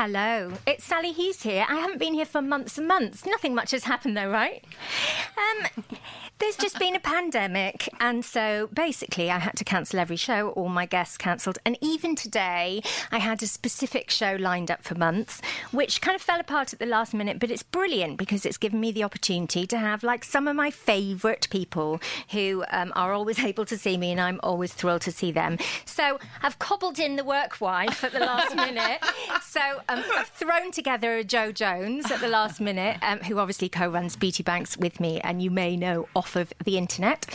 Hello, it's Sali Hughes here. I haven't been here for months and months. Nothing much has happened though, right? Um, there's just been a pandemic, and so basically I had to cancel every show. All my guests cancelled, and even today I had a specific show lined up for months, which kind of fell apart at the last minute. But it's brilliant because it's given me the opportunity to have like some of my favourite people who um, are always able to see me, and I'm always thrilled to see them. So I've cobbled in the work wife at the last minute. So um, I've thrown together Jo Jones at the last minute, um, who obviously co-runs Beauty Banks with me, and you may know off of the internet.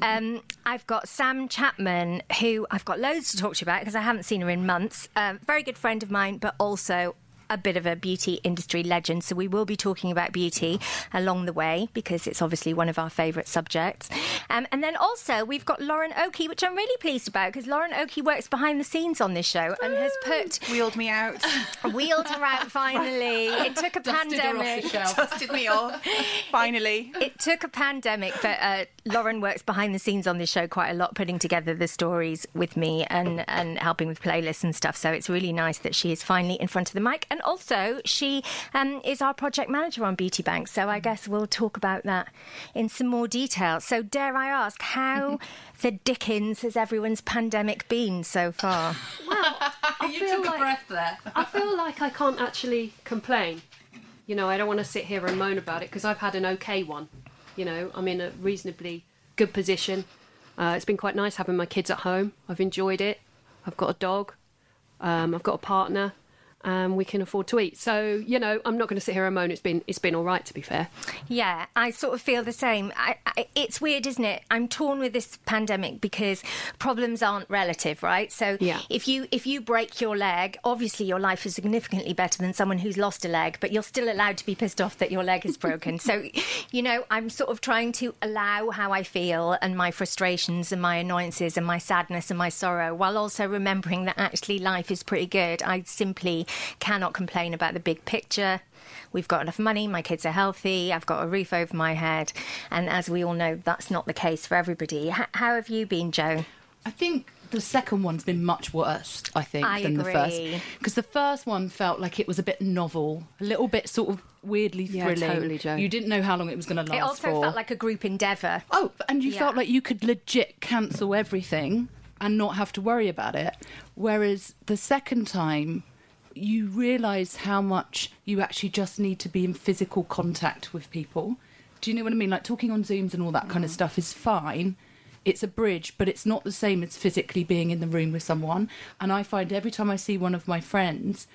Um, I've got Sam Chapman, who I've got loads to talk to you about because I haven't seen her in months. Um, very good friend of mine, but also a bit of a beauty industry legend. So we will be talking about beauty along the way because it's obviously one of our favourite subjects. Um, and then also we've got Lauren Oakey, which I'm really pleased about because Lauren Oakey works behind the scenes on this show and has put wheeled me out, wheeled her out finally. It took a Dusted pandemic. Dusted me off. Finally. It took a pandemic, but uh, Lauren works behind the scenes on this show quite a lot, putting together the stories with me and, and helping with playlists and stuff. So it's really nice that she is finally in front of the mic. And also, she um, is our project manager on Beauty Bank. So I guess we'll talk about that in some more detail. So, dare I ask, how the dickens has everyone's pandemic been so far? I you feel took like- a breath there. I feel like I can't actually complain. You know, I don't want to sit here and moan about it because I've had an okay one. You know, I'm in a reasonably good position. Uh, it's been quite nice having my kids at home. I've enjoyed it. I've got a dog. Um, I've got a partner. And we can afford to eat. So you know, I'm not going to sit here and moan. It's been it's been all right to be fair. Yeah, I sort of feel the same. I, I, it's weird, isn't it? I'm torn with this pandemic because problems aren't relative, right? So Yeah. if you if you break your leg, obviously your life is significantly better than someone who's lost a leg, but you're still allowed to be pissed off that your leg is broken. so, you know, I'm sort of trying to allow how I feel and my frustrations and my annoyances and my sadness and my sorrow, while also remembering that actually life is pretty good. I simply cannot complain about the big picture. We've got enough money, my kids are healthy, I've got a roof over my head. And as we all know, that's not the case for everybody. H- how have you been, Joe? I think the second one's been much worse, I think, I than the first. Because the first one felt like it was a bit novel, a little bit sort of weirdly thrilling. Yeah, thrilling. totally, Jo. You didn't know how long it was going to last It also for. felt like a group endeavour. Oh, and you Yeah. felt like you could legit cancel everything and not have to worry about it. Whereas the second time, you realise how much you actually just need to be in physical contact with people. Do you know what I mean? Like talking on Zooms and all that kind of stuff is fine. It's a bridge, but it's not the same as physically being in the room with someone. And I find every time I see one of my friends,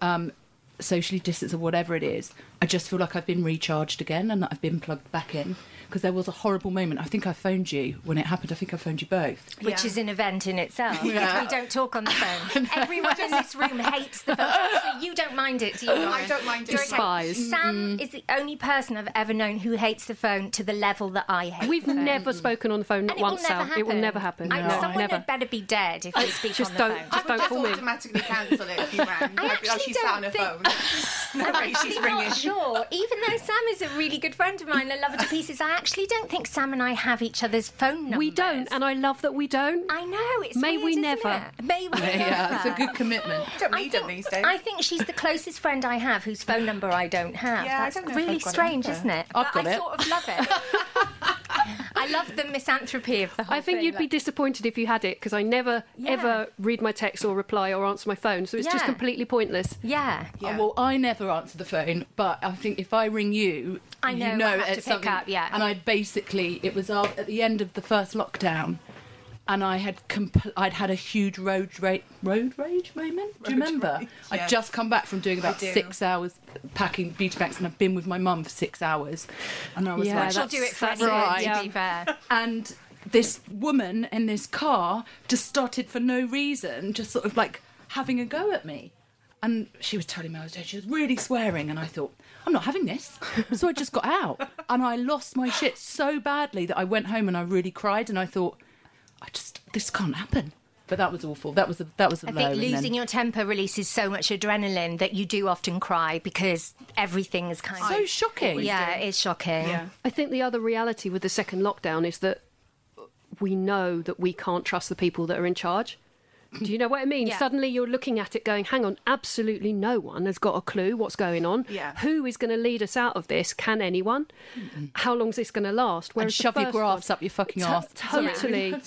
um, socially distanced or whatever it is, I just feel like I've been recharged again and that I've been plugged back in. Because there was a horrible moment. I think I phoned you when it happened. I think I phoned you both. Which is an event in itself. Yeah. We don't talk on the phone. Everyone in this room hates the phone. Actually, you don't mind it, do you? Lauren? don't mind it. You're okay. Despise. Sam is the only person I've ever known who hates the phone to the level that I hate. We've the phone. never spoken on the phone, not And it will once, never Sal. happen. It will never happen. I, No, someone never. had better be dead if we speak Just on the don't- phone. just don't call me. automatically cancel it if you rang. I Like, oh, actually she's sat on her don't phone. No I'm way actually she's ringing. not sure. Even though Sam is a really good friend of mine, I love her to pieces. I actually don't think Sam and I have each other's phone numbers. We don't, and I love that we don't. I know. It's May weird, we isn't never. it? May we Yeah, it's a good commitment. Don't I need them think, these days. I think she's the closest friend I have whose phone number I don't have. Yeah, I That's don't know if really I've got strange, either. isn't it? I've But got I it. sort of love it. I love the misanthropy of the whole I think thing, you'd be disappointed if you had it because I never Yeah. ever read my text or reply or answer my phone, so it's just completely pointless. Yeah. Uh, yeah. Oh, well, I never answer the phone, but I think if I ring you, I know you know I have to it's pick something. up, yeah. And I basically, it was af- at the end of the first lockdown. And I had compl- I'd had a huge road ra- road rage moment. Do you remember? rage, I'd just come back from doing about do. six hours packing beauty bags, and I've been with my mum for six hours. And I was Yeah, like, that's- She'll do it for that's anyone, right. to be fair. and this woman in this car just started for no reason, just sort of like having a go at me. And she was telling me I was dead. She was really swearing, and I thought, I'm not having this. So I just got out, and I lost my shit so badly that I went home and I really cried, and I thought, I just this can't happen. But that was awful. That was a, that was a I low. think and then- losing your temper releases so much adrenaline that you do often cry because everything is kind so of. So shocking. Yeah, it is shocking. Yeah. I think the other reality with the second lockdown is that we know that we can't trust the people that are in charge. Do you know what I mean? Yeah. Suddenly you're looking at it going, hang on, absolutely no one has got a clue what's going on. Yeah. Who is going to lead us out of this? Can anyone? How long is this going to last? and Whereas the shove your graphs one- up your fucking To- arse. Totally.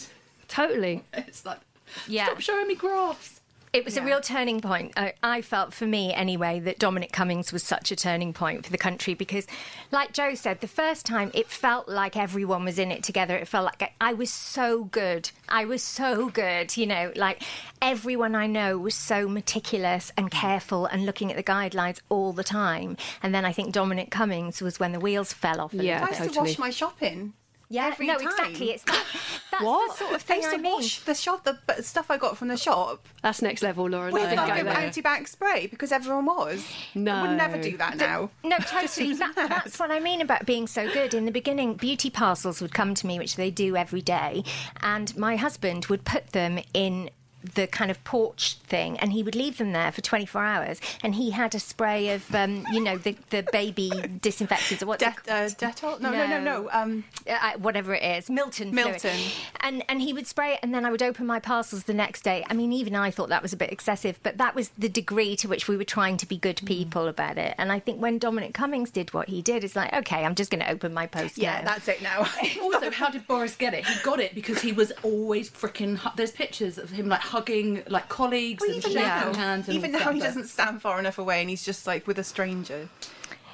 Totally. It's like, Yeah. stop showing me graphs. It was a real turning point. I, I felt, for me anyway, that Dominic Cummings was such a turning point for the country because, like Joe said, the first time it felt like everyone was in it together. It felt like I, I was so good. I was so good. You know, like everyone I know was so meticulous and careful and looking at the guidelines all the time. And then I think Dominic Cummings was when the wheels fell off. a Yeah, little I bit. used to totally. wash my shopping. Yeah, every no, time. exactly. It's that, that's What? the sort of I thing used I to mean. wash the shop, the stuff I got from the shop That's next level, Lauren. with I didn't like go an there. anti-bac spray because everyone was. I No. would never do that now. No, totally. That, that's what I mean about being so good. In the beginning, beauty parcels would come to me, which they do every day, and my husband would put them in the kind of porch thing and he would leave them there for 24 hours and he had a spray of um, you know the, the baby disinfectants or what's it Det- uh, Dettol? No, no, no, No. no. Um, uh, whatever it is, Milton. fluid. Milton. And and he would spray it, and then I would open my parcels the next day. I mean, even I thought that was a bit excessive, but that was the degree to which we were trying to be good Mm. people about it. And I think when Dominic Cummings did what he did, it's like, okay, I'm just going to open my post. yeah, now. that's it now. also, how did Boris get it? He got it because he was always freaking. Hu- there's pictures of him like hugging like colleagues Well, and even shaking hands. And even now, he doesn't stand far enough away, and he's just like with a stranger.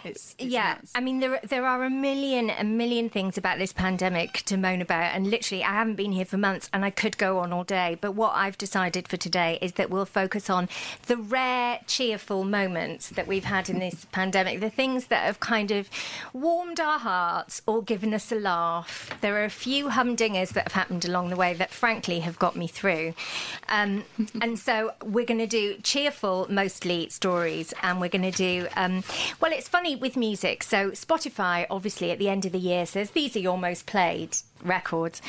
It's, it's yeah, nuts. I mean there there are a million a million things about this pandemic to moan about, and literally I haven't been here for months, and I could go on all day. But what I've decided for today is that we'll focus on the rare cheerful moments that we've had in this pandemic, the things that have kind of warmed our hearts or given us a laugh. There are a few humdingers that have happened along the way that, frankly, have got me through. Um, and so we're going to do cheerful, mostly stories, and we're going to do. Um, well, it's funny with music. So Spotify, obviously, at the end of the year says these are your most played records.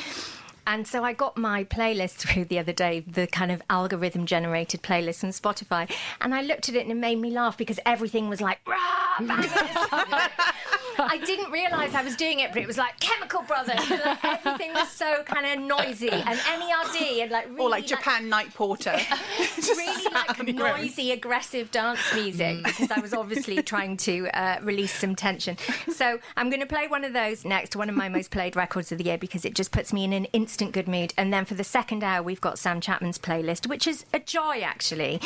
And so I got my playlist through the other day, the kind of algorithm generated playlist on Spotify, and I looked at it and it made me laugh because everything was like, rah. I didn't realise I was doing it, but it was like Chemical Brothers. Like, everything was so kind of noisy and NERD and like really or like Japan Night Porter. Really like on your own. noisy, aggressive dance music because I was obviously trying to uh, release some tension. So I'm going to play one of those next, one of my most played records of the year because it just puts me in an instant good mood. And then for the second hour, we've got Sam Chapman's playlist, which is a joy actually.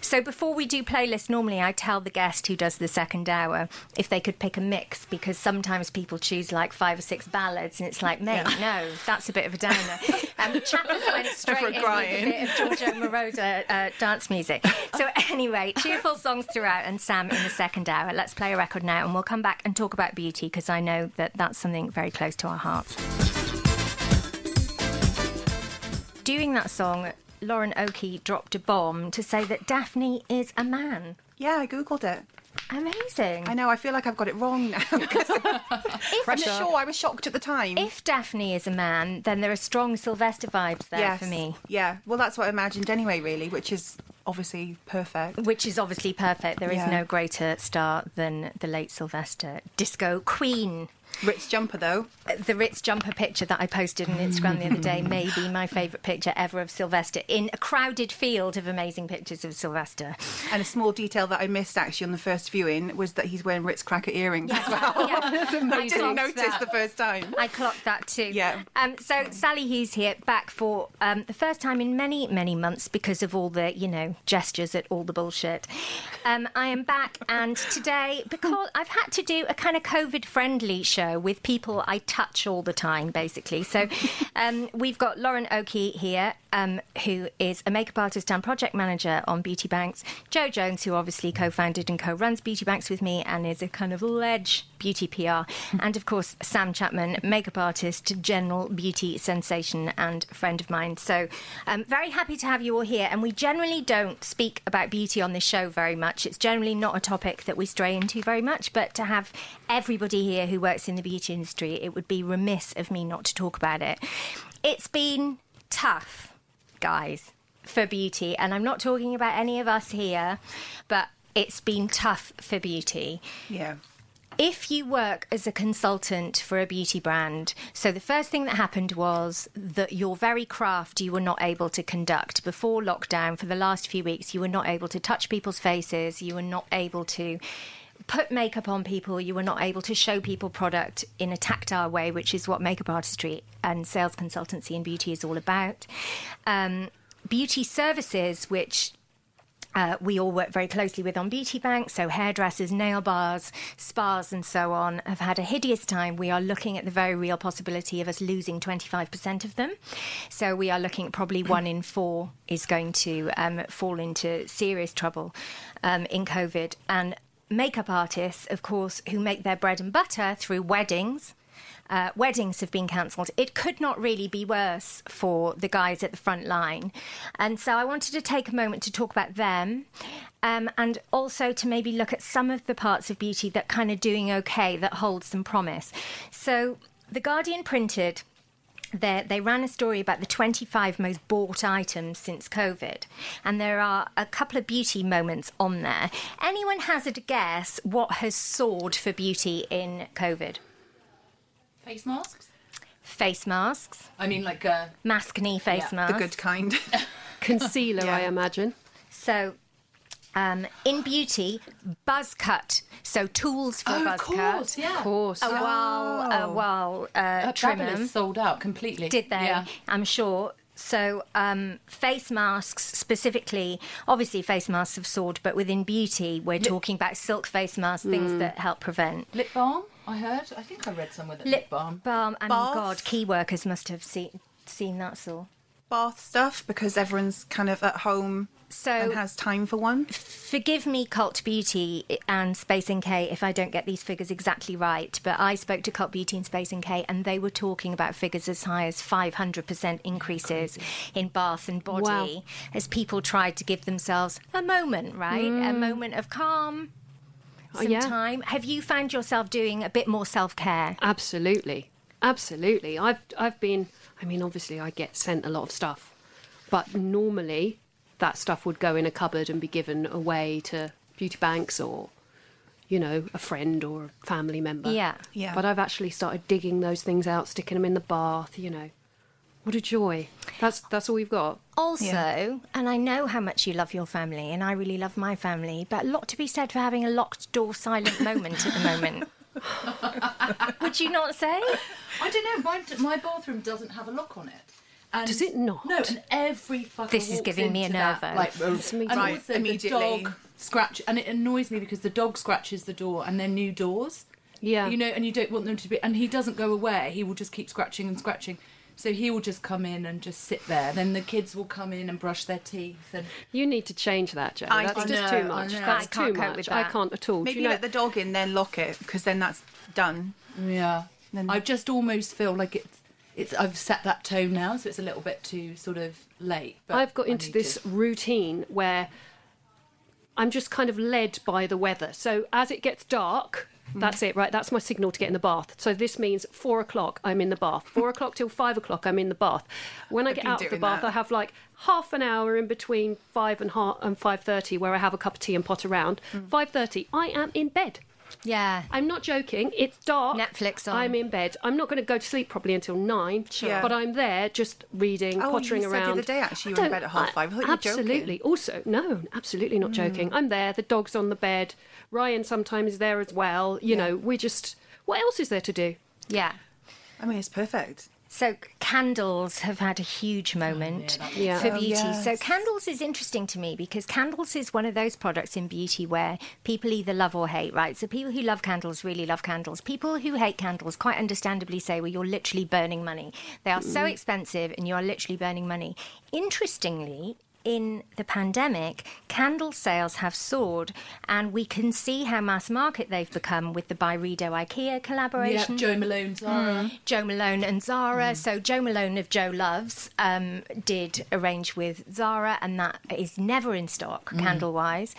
So before we do playlist, normally I tell the guest who does the second hour if they could pick a mix because sometimes people choose like five or six ballads and it's like, mate, no, that's a bit of a downer. Um, Chapman's went straight For in with a bit of Giorgio Moroder uh, dance music. So anyway, cheerful songs throughout, and Sam in the second hour. Let's play a record now, and we'll come back and talk about beauty because I know that that's something very close to our hearts. Doing that song, Lauren Oakey dropped a bomb to say that Daphne is a man. Yeah, I googled it. Amazing. I know. I feel like I've got it wrong now. 'cause I'm sure I was shocked at the time. If Daphne is a man, then there are strong Sylvester vibes there yes. for me. Yeah. Well, that's what I imagined anyway. Really, which is obviously perfect. Which is obviously perfect. There is Yeah. no greater star than the late Sylvester. Disco Queen. Ritz jumper though. the Ritz jumper picture that I posted on Instagram the other day may be my favourite picture ever of Sylvester in a crowded field of amazing pictures of Sylvester. And a small detail that I missed actually on the first viewing was that he's wearing Ritz cracker earrings as well. Yeah. I didn't notice that. the first time. I clocked that too. Yeah. Um, so Sali Hughes here, back for um, the first time in many, many months because of all the, you know, gestures at all the bullshit. Um, I am back, and today because I've had to do a kind of COVID-friendly show show with people I touch all the time, basically. So um, we've got Lauren Oakey here, um, who is a makeup artist and project manager on Beauty Banks. Jo Jones, who obviously co founded and co runs Beauty Banks with me and is a kind of ledge beauty PR. and of course, Sam Chapman, makeup artist, general beauty sensation, and friend of mine. So um, very happy to have you all here. And we generally don't speak about beauty on this show very much. It's generally not a topic that we stray into very much, but to have everybody here who works in the beauty industry, it would be remiss of me not to talk about it. It's been tough, guys, for beauty. And I'm not talking about any of us here, but it's been tough for beauty Yeah. if you work as a consultant for a beauty brand, so the first thing that happened was that your very craft you were not able to conduct before lockdown for the last few weeks. You were not able to touch people's faces. You were not able to put makeup on people. You were not able to show people product in a tactile way, which is what makeup artistry and sales consultancy and beauty is all about. Um, beauty services, which uh, we all work very closely with on Beauty Bank, so hairdressers, nail bars, spas, and so on, have had a hideous time. We are looking at the very real possibility of us losing 25% of them. So we are looking at probably one in four is going to um, fall into serious trouble um, in COVID. And makeup artists, of course, who make their bread and butter through weddings uh, weddings have been cancelled. It could not really be worse for the guys at the front line. And so I wanted to take a moment to talk about them um, and also to maybe look at some of the parts of beauty that kind of doing okay, that hold some promise. So The Guardian printed they, they ran a story about the 25 most bought items since COVID, and there are a couple of beauty moments on there. Anyone hazard a guess what has soared for beauty in COVID? Face masks? Face masks, I mean, like, uh, mask knee face Yeah, masks. The good kind. Concealer, Yeah. I imagine. So, um, in beauty, buzz cut. So tools for oh, buzz of course, cut. yeah. Of course. A while, a while uh, trimmer. Sold out completely. Did they? Yeah. I'm sure. So, um, face masks specifically, obviously, face masks have soared, but within beauty, we're talking about silk face masks, things that help prevent. Lip balm, I heard. I think I read somewhere that lip, balm. balm. And Bath. God, key workers must have seen, seen that so. Bath stuff because everyone's kind of at home So, and has time for one. forgive me, Cult Beauty and Space NK, if I don't get these figures exactly right, but I spoke to Cult Beauty and Space NK, and they were talking about figures as high as 500% increases in bath and body Wow. as people tried to give themselves a moment, right? A mm. moment of calm, oh, some yeah. time. Have you found yourself doing a bit more self care? Absolutely, absolutely. I've I've been. I mean, obviously, I get sent a lot of stuff, but normally that stuff would go in a cupboard and be given away to beauty banks or, you know, a friend or a family member. Yeah. Yeah. But I've actually started digging those things out, sticking them in the bath. You know, what a joy. That's that's all we've got. Also, Yeah. and I know how much you love your family, and I really love my family, but a lot to be said for having a locked door silent moment at the moment. Would you not say? I don't know. My, my bathroom doesn't have a lock on it. And Does it not? No, and every fucker This is giving me a nerve. that, nervo. Like, room. me and Right, also immediately. the dog scratch, and it annoys me because the dog scratches the door, and they're new doors. Yeah. You know, and you don't want them to be. And he doesn't go away. He will just keep scratching and scratching. So he will just come in and just sit there. Then the kids will come in and brush their teeth. And You need to change that, Joe. I- That's I just know, too much. know. That's I can't too much. with I can't at all. Maybe you know, let the dog in, then lock it because then that's done. yeah, Then- I just almost feel like it's. It's. I've set that tone now, so it's a little bit too sort of late. But I've got into this to- routine where I'm just kind of led by the weather. So as it gets dark, Mm. that's it, right? That's my signal to get in the bath. So this means four o'clock, I'm in the bath. Four o'clock till five o'clock, I'm in the bath. When I I've get out of the bath, that. I have like half an hour in between five and half and five thirty where I have a cup of tea and pot around. Mm. Five thirty, I am in bed. Yeah. I'm not joking. It's dark. Netflix on. I'm in bed. I'm not going to go to sleep probably until nine. Sure. Yeah. But I'm there just reading, Oh, you pottering said the around. other day, actually, you I were in bed at half I- five. I thought you were joking. absolutely. Also, no, absolutely not hmm. joking. I'm there. The dog's on the bed. Ryan sometimes is there as well. You know, we just. What else is there to do? Yeah. I mean, it's perfect. So candles have had a huge moment oh, Yeah. for Oh, beauty. So candles is interesting to me because candles is one of those products in beauty where people either love or hate, right? So people who love candles really love candles. People who hate candles quite understandably say, well, you're literally burning money. They are so mm. expensive and you are literally burning money. Interestingly, in the pandemic, candle sales have soared, and we can see how mass market they've become with the Byredo IKEA Yeah, collaboration. Jo Malone, Zara. Jo Malone and Zara. So Jo Malone of Jo Loves um, did arrange with Zara, and that is never in stock, candle wise.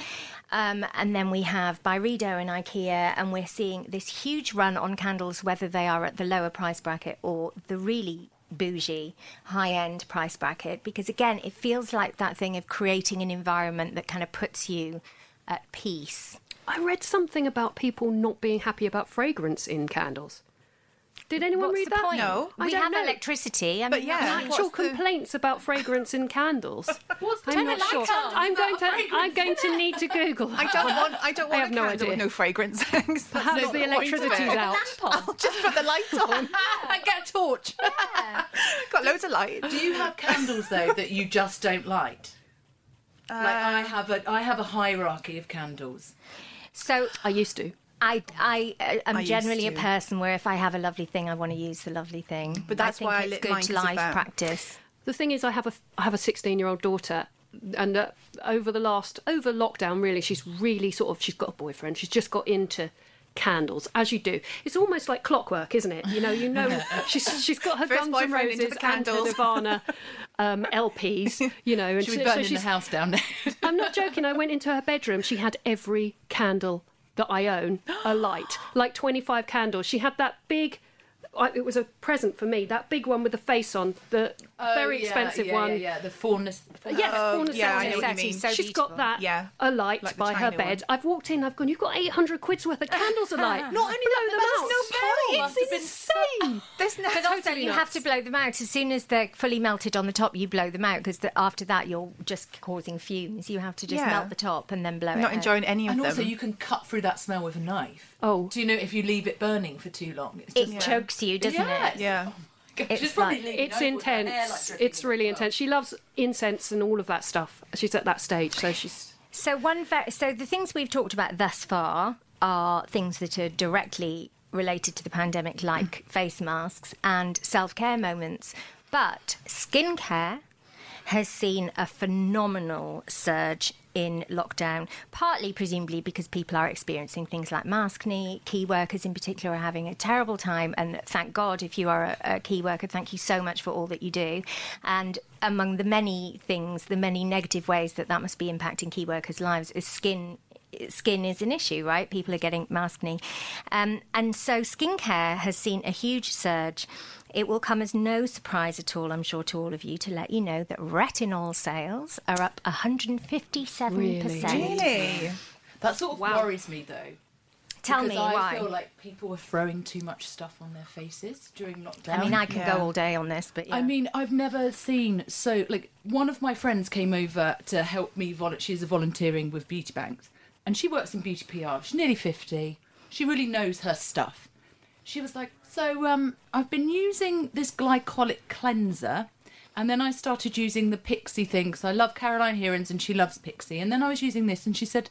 Um, and then we have Byredo and IKEA, and we're seeing this huge run on candles, whether they are at the lower price bracket or the really bougie high end price bracket because again it feels like that thing of creating an environment that kind of puts you at peace I read something about people not being happy about fragrance in candles. Did anyone What's read the that? point? No. I we don't have know. electricity I But mean, yeah, Actual What's the- complaints about fragrance in candles. What's the I'm not light sure. on. I'm going to. I'm going to need to Google. I don't want. I don't want. I have a no candle idea. with no fragrance. That's Perhaps not the point of electricity's it. out. I'll just put the light on. I get a torch. Got loads of light. Do you have candles though that you just don't light? like I uh, have a I have a hierarchy of candles. so I used to. I, I, uh, am I generally a person where if I have a lovely thing, I want to use the lovely thing. But that's I think why I it's lit good mine 'cause of life that. practice. The thing is, I have a I have a 16 year old daughter, and uh, over the last over lockdown, really, she's really sort of she's got a boyfriend. She's just got into candles, as you do. It's almost like clockwork, isn't it? You know, you know, she's she's got her First Guns N' boyfriend into Roses the and her candles. Nirvana um, LPs. You know, and Should we so- burn so in the house down there? I'm not joking. I went into her bedroom. She had every candle that I own alight, like 25 candles. She had that big. It was a present for me. That big one with the face on, the very Oh, yeah, expensive yeah, one. Yeah, uh, yeah, uh, the fairness. Yes, Oh, Fauna yeah, I City. know what you mean. So She's beautiful. got that Yeah. alight Like the by her bed. one. I've walked in. I've gone. You've got 800 quid's worth of candles alight. Not only that, Blow them out. no Must have been It's insane. There's no. But also, Totally you have to blow them out as soon as they're fully melted on the top. You blow them out because after that you're just causing fumes. You have to just melt the top and then blow it. not out. enjoying any of And them. also, you can cut through that smell with a knife. Oh. Do you know if you leave it burning for too long? It's It just chokes you, doesn't Yes. it? yeah. Oh, It's like- It's over with her hair, like, intense. It's really well. intense. She loves incense and all of that stuff. She's at that stage, so she's. So one, ve- so the things we've talked about thus far are things that are directly related to the pandemic, like mm. face masks and self-care moments. But skincare has seen a phenomenal surge in lockdown, partly presumably because people are experiencing things like maskne. Key workers in particular are having a terrible time, and thank God if you are a, a key worker, thank you so much for all that you do. And among the many things, the many negative ways that that must be impacting key workers' lives is skin skin is an issue, right? People are getting maskne. Um, and so skincare has seen a huge surge. It will come as no surprise at all, I'm sure, to all of you to let you know that retinol sales are up 157%. Really? That sort of Wow. worries me though. Tell because me I why. I feel like people were throwing too much stuff on their faces during lockdown. I mean, I can Yeah. go all day on this, but yeah. I mean, I've never seen so like one of my friends came over to help me volunteer. She's a volunteering with Beauty Banks, and she works in beauty PR. She's nearly fifty. She really knows her stuff. She was like, "So, um, I've been using this glycolic cleanser." And then I started using the Pixie thing because I love Caroline Hirons and she loves Pixie. And then I was using this and she said,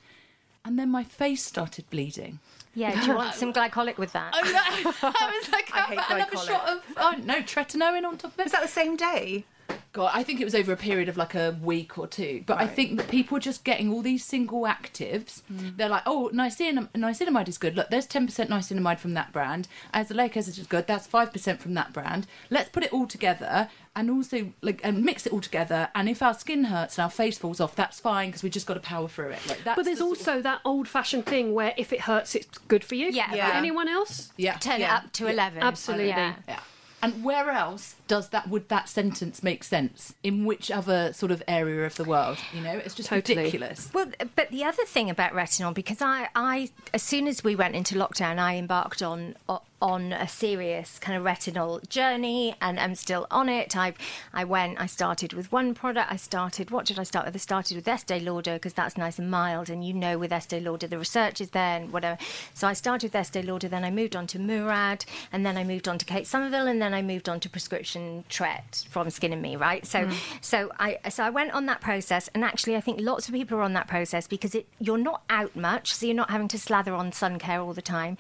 and then my face started bleeding. yeah, do you want some glycolic with that? I was like, I hate another glycolic. shot of, oh no, tretinoin on top of it. Was that the same day? God, I think it was over a period of like a week or two. But I think that people are just getting all these single actives. Mm. They're like, oh, niacinam- niacinamide is good. Look, there's 10% niacinamide from that brand. As Azelaic acid is good. That's 5% from that brand. Let's put it all together and also like and mix it all together. And if our skin hurts and our face falls off, that's fine because we just got to power through it. Like that's But there's the sort of- also that old-fashioned thing where if it hurts, it's good for you. Yeah. Yeah. Anyone else? yeah, Turn Yeah. it up to 11. Absolutely. Yeah. yeah. And where else does that would that sentence make sense in which other sort of area of the world? You know, it's just Totally. ridiculous. Well, but the other thing about retinol, because I, I, as soon as we went into lockdown, I embarked on on a serious kind of retinol journey, and I'm still on it. I, I went, I started with one product. I started, what did I start with? I started with Estee Lauder because that's nice and mild, and you know, with Estee Lauder, the research is there and whatever. So I started with Estee Lauder, then I moved on to Murad, and then I moved on to Kate Somerville, and then I moved on to prescription Tret from Skin and Me, right? So, so I, so I went on that process, and actually, I think lots of people are on that process because it, you're not out much, so you're not having to slather on sun care all the time.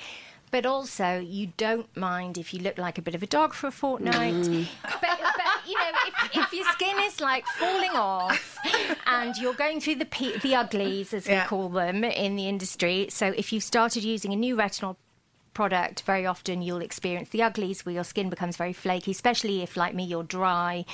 But also, you don't mind if you look like a bit of a dog for a fortnight. Mm. But, but you know, if, if your skin is like falling off and you're going through the pe- the uglies, as we call them in the industry, so if you've started using a new retinol product, very often you'll experience the uglies where your skin becomes very flaky, especially if, like me, you're dry.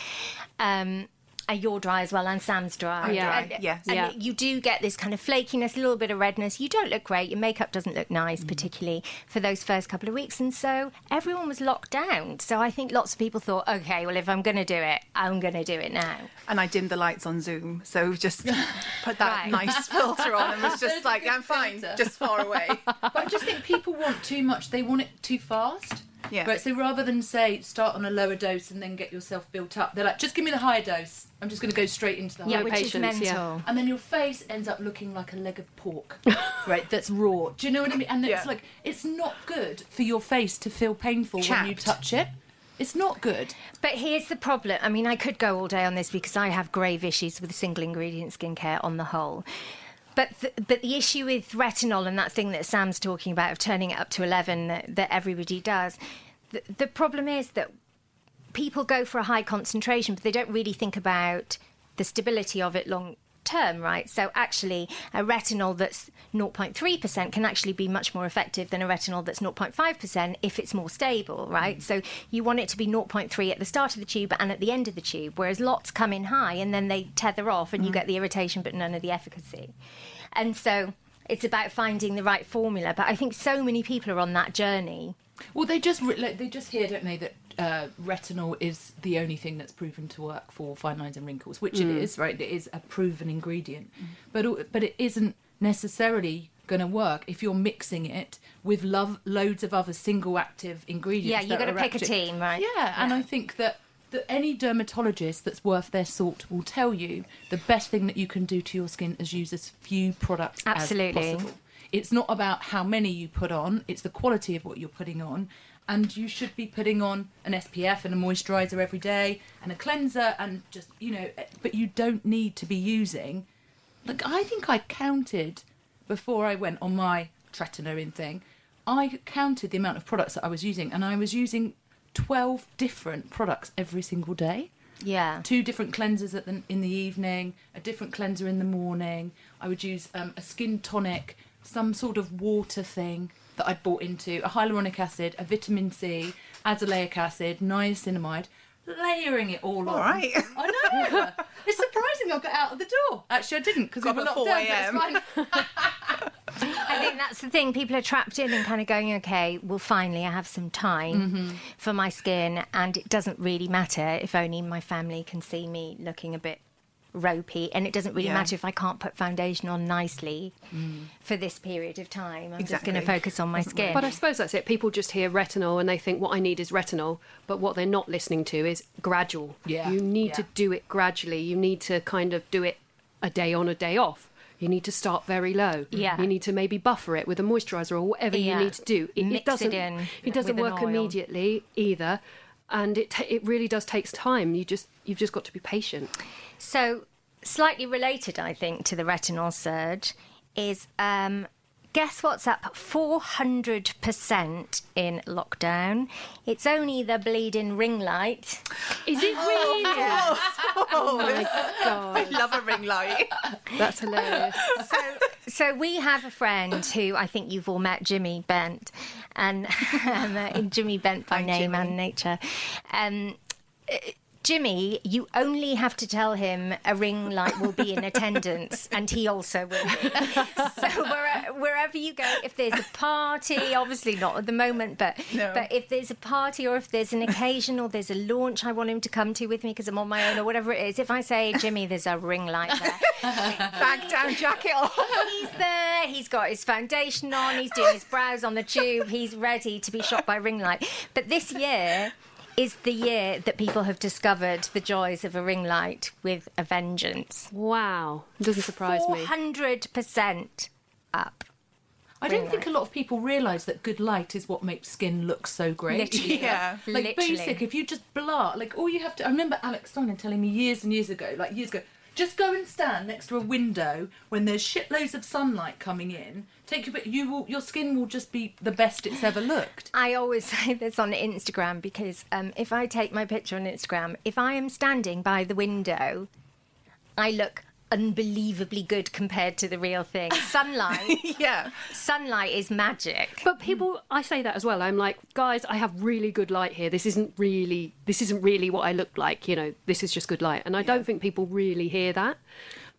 Um, and you're dry as well, and Sam's dry. Yeah. And, Yes. and Yeah. you do get this kind of flakiness, a little bit of redness. You don't look great. Your makeup doesn't look nice, mm-hmm. particularly for those first couple of weeks. And so everyone was locked down. So I think lots of people thought, okay, well, if I'm going to do it, I'm going to do it now. And I dimmed the lights on Zoom, so just put that Right. nice filter on and was just like, I'm fine, filter. just far away. But I just think people want too much. They want it too fast. Yeah. Right. So rather than say start on a lower dose and then get yourself built up, they're like, just give me the higher dose. I'm just going to go straight into the higher Yeah, No which patience, is mental. yeah. and then your face ends up looking like a leg of pork, right? That's raw. Do you know what I mean? And it's Yeah. like it's not good for your face to feel painful when you touch it. It's not good. But here's the problem. I mean, I could go all day on this because I have grave issues with single ingredient skincare on the whole. But the, but the issue with retinol and that thing that Sam's talking about of turning it up to 11 that, that everybody does, the, the problem is that people go for a high concentration, but they don't really think about the stability of it long term, right? So actually, a retinol that's 0.3% can actually be much more effective than a retinol that's 0.5% if it's more stable, right? Mm. So you want it to be 0.3 at the start of the tube and at the end of the tube, whereas lots come in high and then they tether off and you mm. get the irritation but none of the efficacy. And so it's about finding the right formula. But I think so many people are on that journey. Well, they just re- like, they just hear, don't they, that uh, retinol is the only thing that's proven to work for fine lines and wrinkles, which it is, right? It is a proven ingredient, but but it isn't necessarily going to work if you're mixing it with love loads of other single active ingredients. Yeah, you that gotta are pick a team, right? Yeah, and I think that. That any dermatologist that's worth their salt will tell you the best thing that you can do to your skin is use as few products Absolutely. as possible. It's not about how many you put on, it's the quality of what you're putting on. And you should be putting on an SPF and a moisturizer every day and a cleanser and just, you know, but you don't need to be using. Like, I think I counted before I went on my tretinoin thing, I counted the amount of products that I was using and I was using 12 different products every single day Yeah. two different cleansers at the, in the evening, a different cleanser in the morning. I would use um, a skin tonic, some sort of water thing that I'd bought into, a hyaluronic acid, a vitamin C, azelaic acid, niacinamide, layering it all, All on. right. I know. it's surprising I got out of the door. Actually, I didn't because we Got were up at locked 4 down. so a.m.. it's fine. I think that's the thing. People are trapped in and kind of going, okay, well, finally, I have some time Mm-hmm. for my skin, and it doesn't really matter if only my family can see me looking a bit ropey, and it doesn't really Yeah. matter if I can't put foundation on nicely for this period of time. I'm just going to focus on my skin. But I suppose that's it. People just hear retinol and they think what I need is retinol, but what they're not listening to is gradual. Yeah, You need to do it gradually. You need to kind of do it a day on, a day off. You need to start very low. Yeah. You need to maybe buffer it with a moisturizer or whatever Yeah. you need to do. It, Mix it doesn't. in it doesn't with an work oil. immediately either, and it ta- it really does takes time. You just you've just got to be patient. So, slightly related, I think, to the retinol surge is um, guess what's up 400% in lockdown? It's only the bleeding ring light. Is it really? Oh, my God. I love a ring light. that's hilarious. So, so we have a friend who I think you've all met, Jimmy Bent, and um, uh, Jimmy Bent by Hi, name Jimmy. and nature. Um, Jimmy, you only have to tell him a ring light will be in attendance, and he also will be. so where, wherever you go, if there's a party, obviously not at the moment, but No. but if there's a party or if there's an occasion or there's a launch I want him to come to with me because I'm on my own or whatever it is, if I say, Jimmy, there's a ring light there, Bag down, jacket on. he's there, he's got his foundation on, he's doing his brows on the tube, he's ready to be shot by ring light. But this year is the year that people have discovered the joys of a ring light with a vengeance. Wow. Doesn't surprise me. 400% up. I don't think a lot of people realise that good light is what makes skin look so great. Literally. Yeah. Like Literally. basic, if you just blur, like all you have to. I remember Alex Steinherr telling me years and years ago, like years ago, just go and stand next to a window when there's shitloads of sunlight coming in. Take your, you will, your skin will just be the best it's ever looked. I always say this on Instagram because um, if I take my picture on Instagram, if I am standing by the window, I look unbelievably good compared to the real thing. Sunlight, Yeah. sunlight is magic. But people, I say that as well. I'm like, guys, I have really good light here. This isn't really, this isn't really what I look like. You know, this is just good light, and I don't think people really hear that.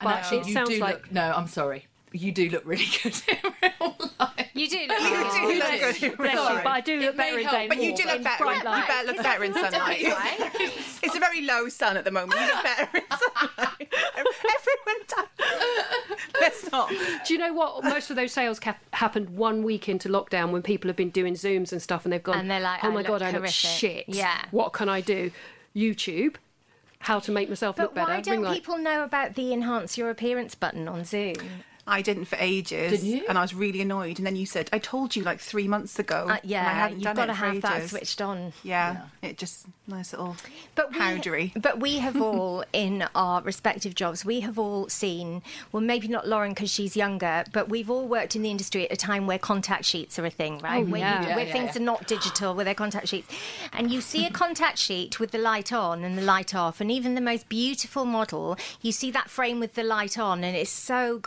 And But actually, it sounds do like look. No, I'm sorry. You do look really good in real life. You do look You do look good in Bless you, real life. but I do look may better in help, day But you do look better. bright You better look better in sunlight. It's a very low sun at the moment. You look better in sunlight. Everyone does. Let's not. Do you know what? Most of those sales cap- happened one week into lockdown when people have been doing Zooms and stuff, and they've gone, And they're like, "Oh my look god, I look horrific." shit. Yeah. What can I do? YouTube, how to make myself look But better. why don't light. people know about the enhance your appearance button on Zoom? I didn't for ages, Didn't you? and I was really annoyed. And then you said, "I told you like three months ago." Uh, and I yeah, you've got to it for have that switched on. Yeah, it just nice little But we, powdery. But we have all, in our respective jobs, we have all seen. Well, maybe not Lauren because she's younger, but we've all worked in the industry at a time where contact sheets are a thing, right? Oh, where yeah. you, Yeah, where yeah, things yeah. are not digital, where they're contact sheets, and you see a contact sheet with the light on and the light off, and even the most beautiful model, you see that frame with the light on, and it's so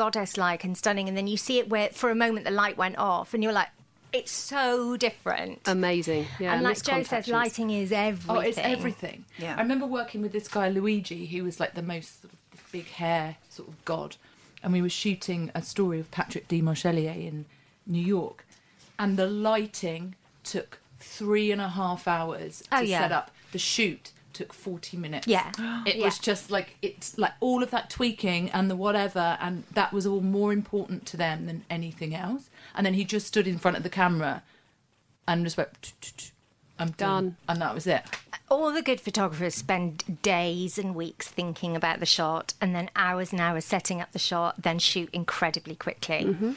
goddess-like and stunning, and then you see it where for a moment the light went off, and you're like. It's so different. Amazing. Yeah, and like this Joe says, lighting is everything. Oh, it's everything. Yeah. I remember working with this guy Luigi, who was like the most sort of big hair sort of god, and we were shooting a story of Patrick Demarchelier in New York, and the lighting took three and a half hours Oh, to yeah. set up. The shoot took forty minutes. Yeah. It Yeah. was just like it's like all of that tweaking and the whatever, and that was all more important to them than anything else. And then he just stood in front of the camera and just went, "Tch, tch, tch, "I'm done," and that was it. all the good photographers spend days and weeks thinking about the shot and then hours and hours setting up the shot, then shoot incredibly quickly. Mm-hmm.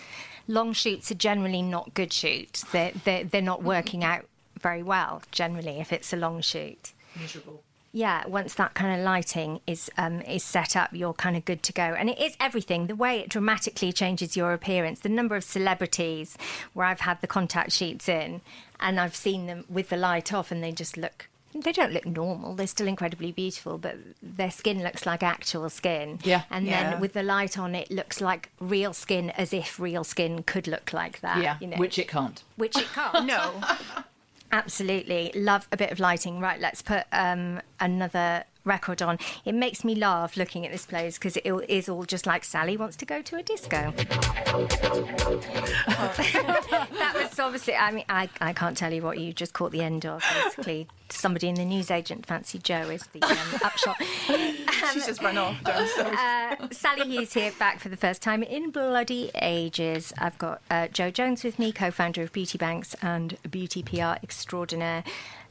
Long shoots are generally not good shoots. They're, they're, they're not working out very well, generally, if it's a long shoot. Miserable. Yeah, once that kind of lighting is um, is set up, you're kind of good to go. And it is everything. The way it dramatically changes your appearance. The number of celebrities where I've had the contact sheets in, and I've seen them with the light off, and they just look. They don't look normal. They're still incredibly beautiful, but their skin looks like actual skin. Yeah. And Yeah. then with the light on, it looks like real skin, as if real skin could look like that. yeah, You know, which it can't. which it can't. No, Absolutely. Love a bit of lighting. Right, let's put um, another record on. It makes me laugh looking at this place because it is all just like Sally wants to go to a disco. that was obviously, I mean, I, I can't tell you what you just caught the end of. Basically, somebody in the newsagent fancy Joe is the um, upshot. she's just run off. downstairs. Uh, Sali Hughes here, back for the first time in bloody ages. I've got uh, Jo Jones with me, co-founder of Beauty Banks and beauty PR extraordinaire.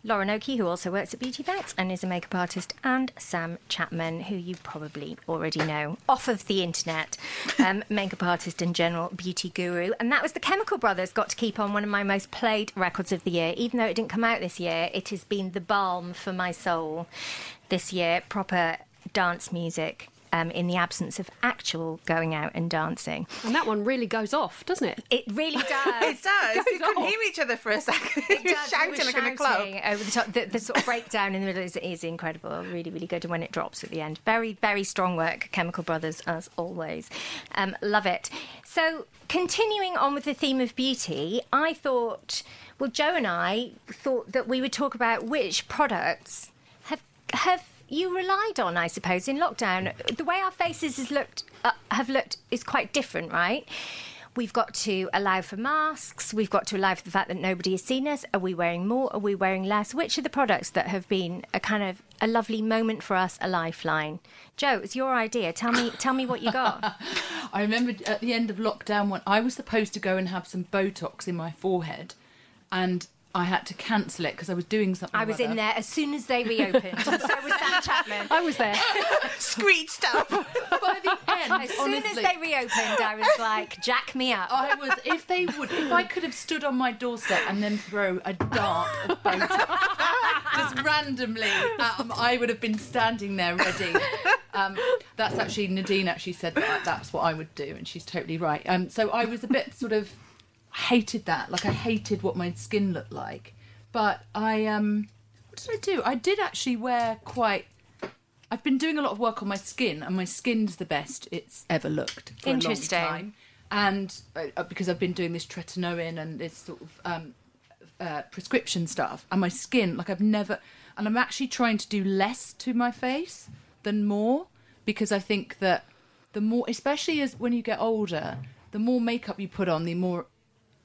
Lauren Oakey, who also works at Beauty Banks and is a makeup artist, and Sam Chapman, who you probably already know off of the internet, um, makeup artist and general beauty guru. And that was the Chemical Brothers. Got to keep on one of my most played records of the year, even though it didn't come out this year. It has been the balm for my soul this year. Proper dance music um, in the absence of actual going out and dancing. And that one really goes off, doesn't it? It really does. it does. You couldn't hear each other for a second. It you were does. shouting We were like in a club. over the top. The, the sort of breakdown in the middle is, is incredible. Really, really good. And when it drops at the end, very, very strong work. Chemical Brothers, as always. Um, love it. So, continuing on with the theme of beauty, I thought, well, Joe and I thought that we would talk about which products have have you relied on, I suppose, in lockdown. The way our faces has looked, uh, have looked is quite different, right? We've got to allow for masks. We've got to allow for the fact that nobody has seen us. Are we wearing more? Are we wearing less? Which are the products that have been a kind of a lovely moment for us, a lifeline? Joe, it's your idea. Tell me, tell me what you got. I remember at the end of lockdown when I was supposed to go and have some Botox in my forehead, and I had to cancel it because I was doing something. I was in there as soon as they reopened. so was Sam Chapman. I was there. Screeched up. By the end, As soon as they reopened, I was like, "Jack me up." I was. If they would, if I could have stood on my doorstep and then throw a dart of Botox just randomly, um, I would have been standing there ready. Um, that's actually Nadine actually said that that's what I would do, and she's totally right. Um, so I was a bit sort of hated that. Like I hated what my skin looked like, but I um, what did I do? I did actually wear quite. I've been doing a lot of work on my skin, and my skin's the best it's ever looked for Interesting. a long time. And uh, because I've been doing this tretinoin and this sort of um, uh, prescription stuff, and my skin, like I've never, and I'm actually trying to do less to my face than more because I think that the more, especially as when you get older, the more makeup you put on, the more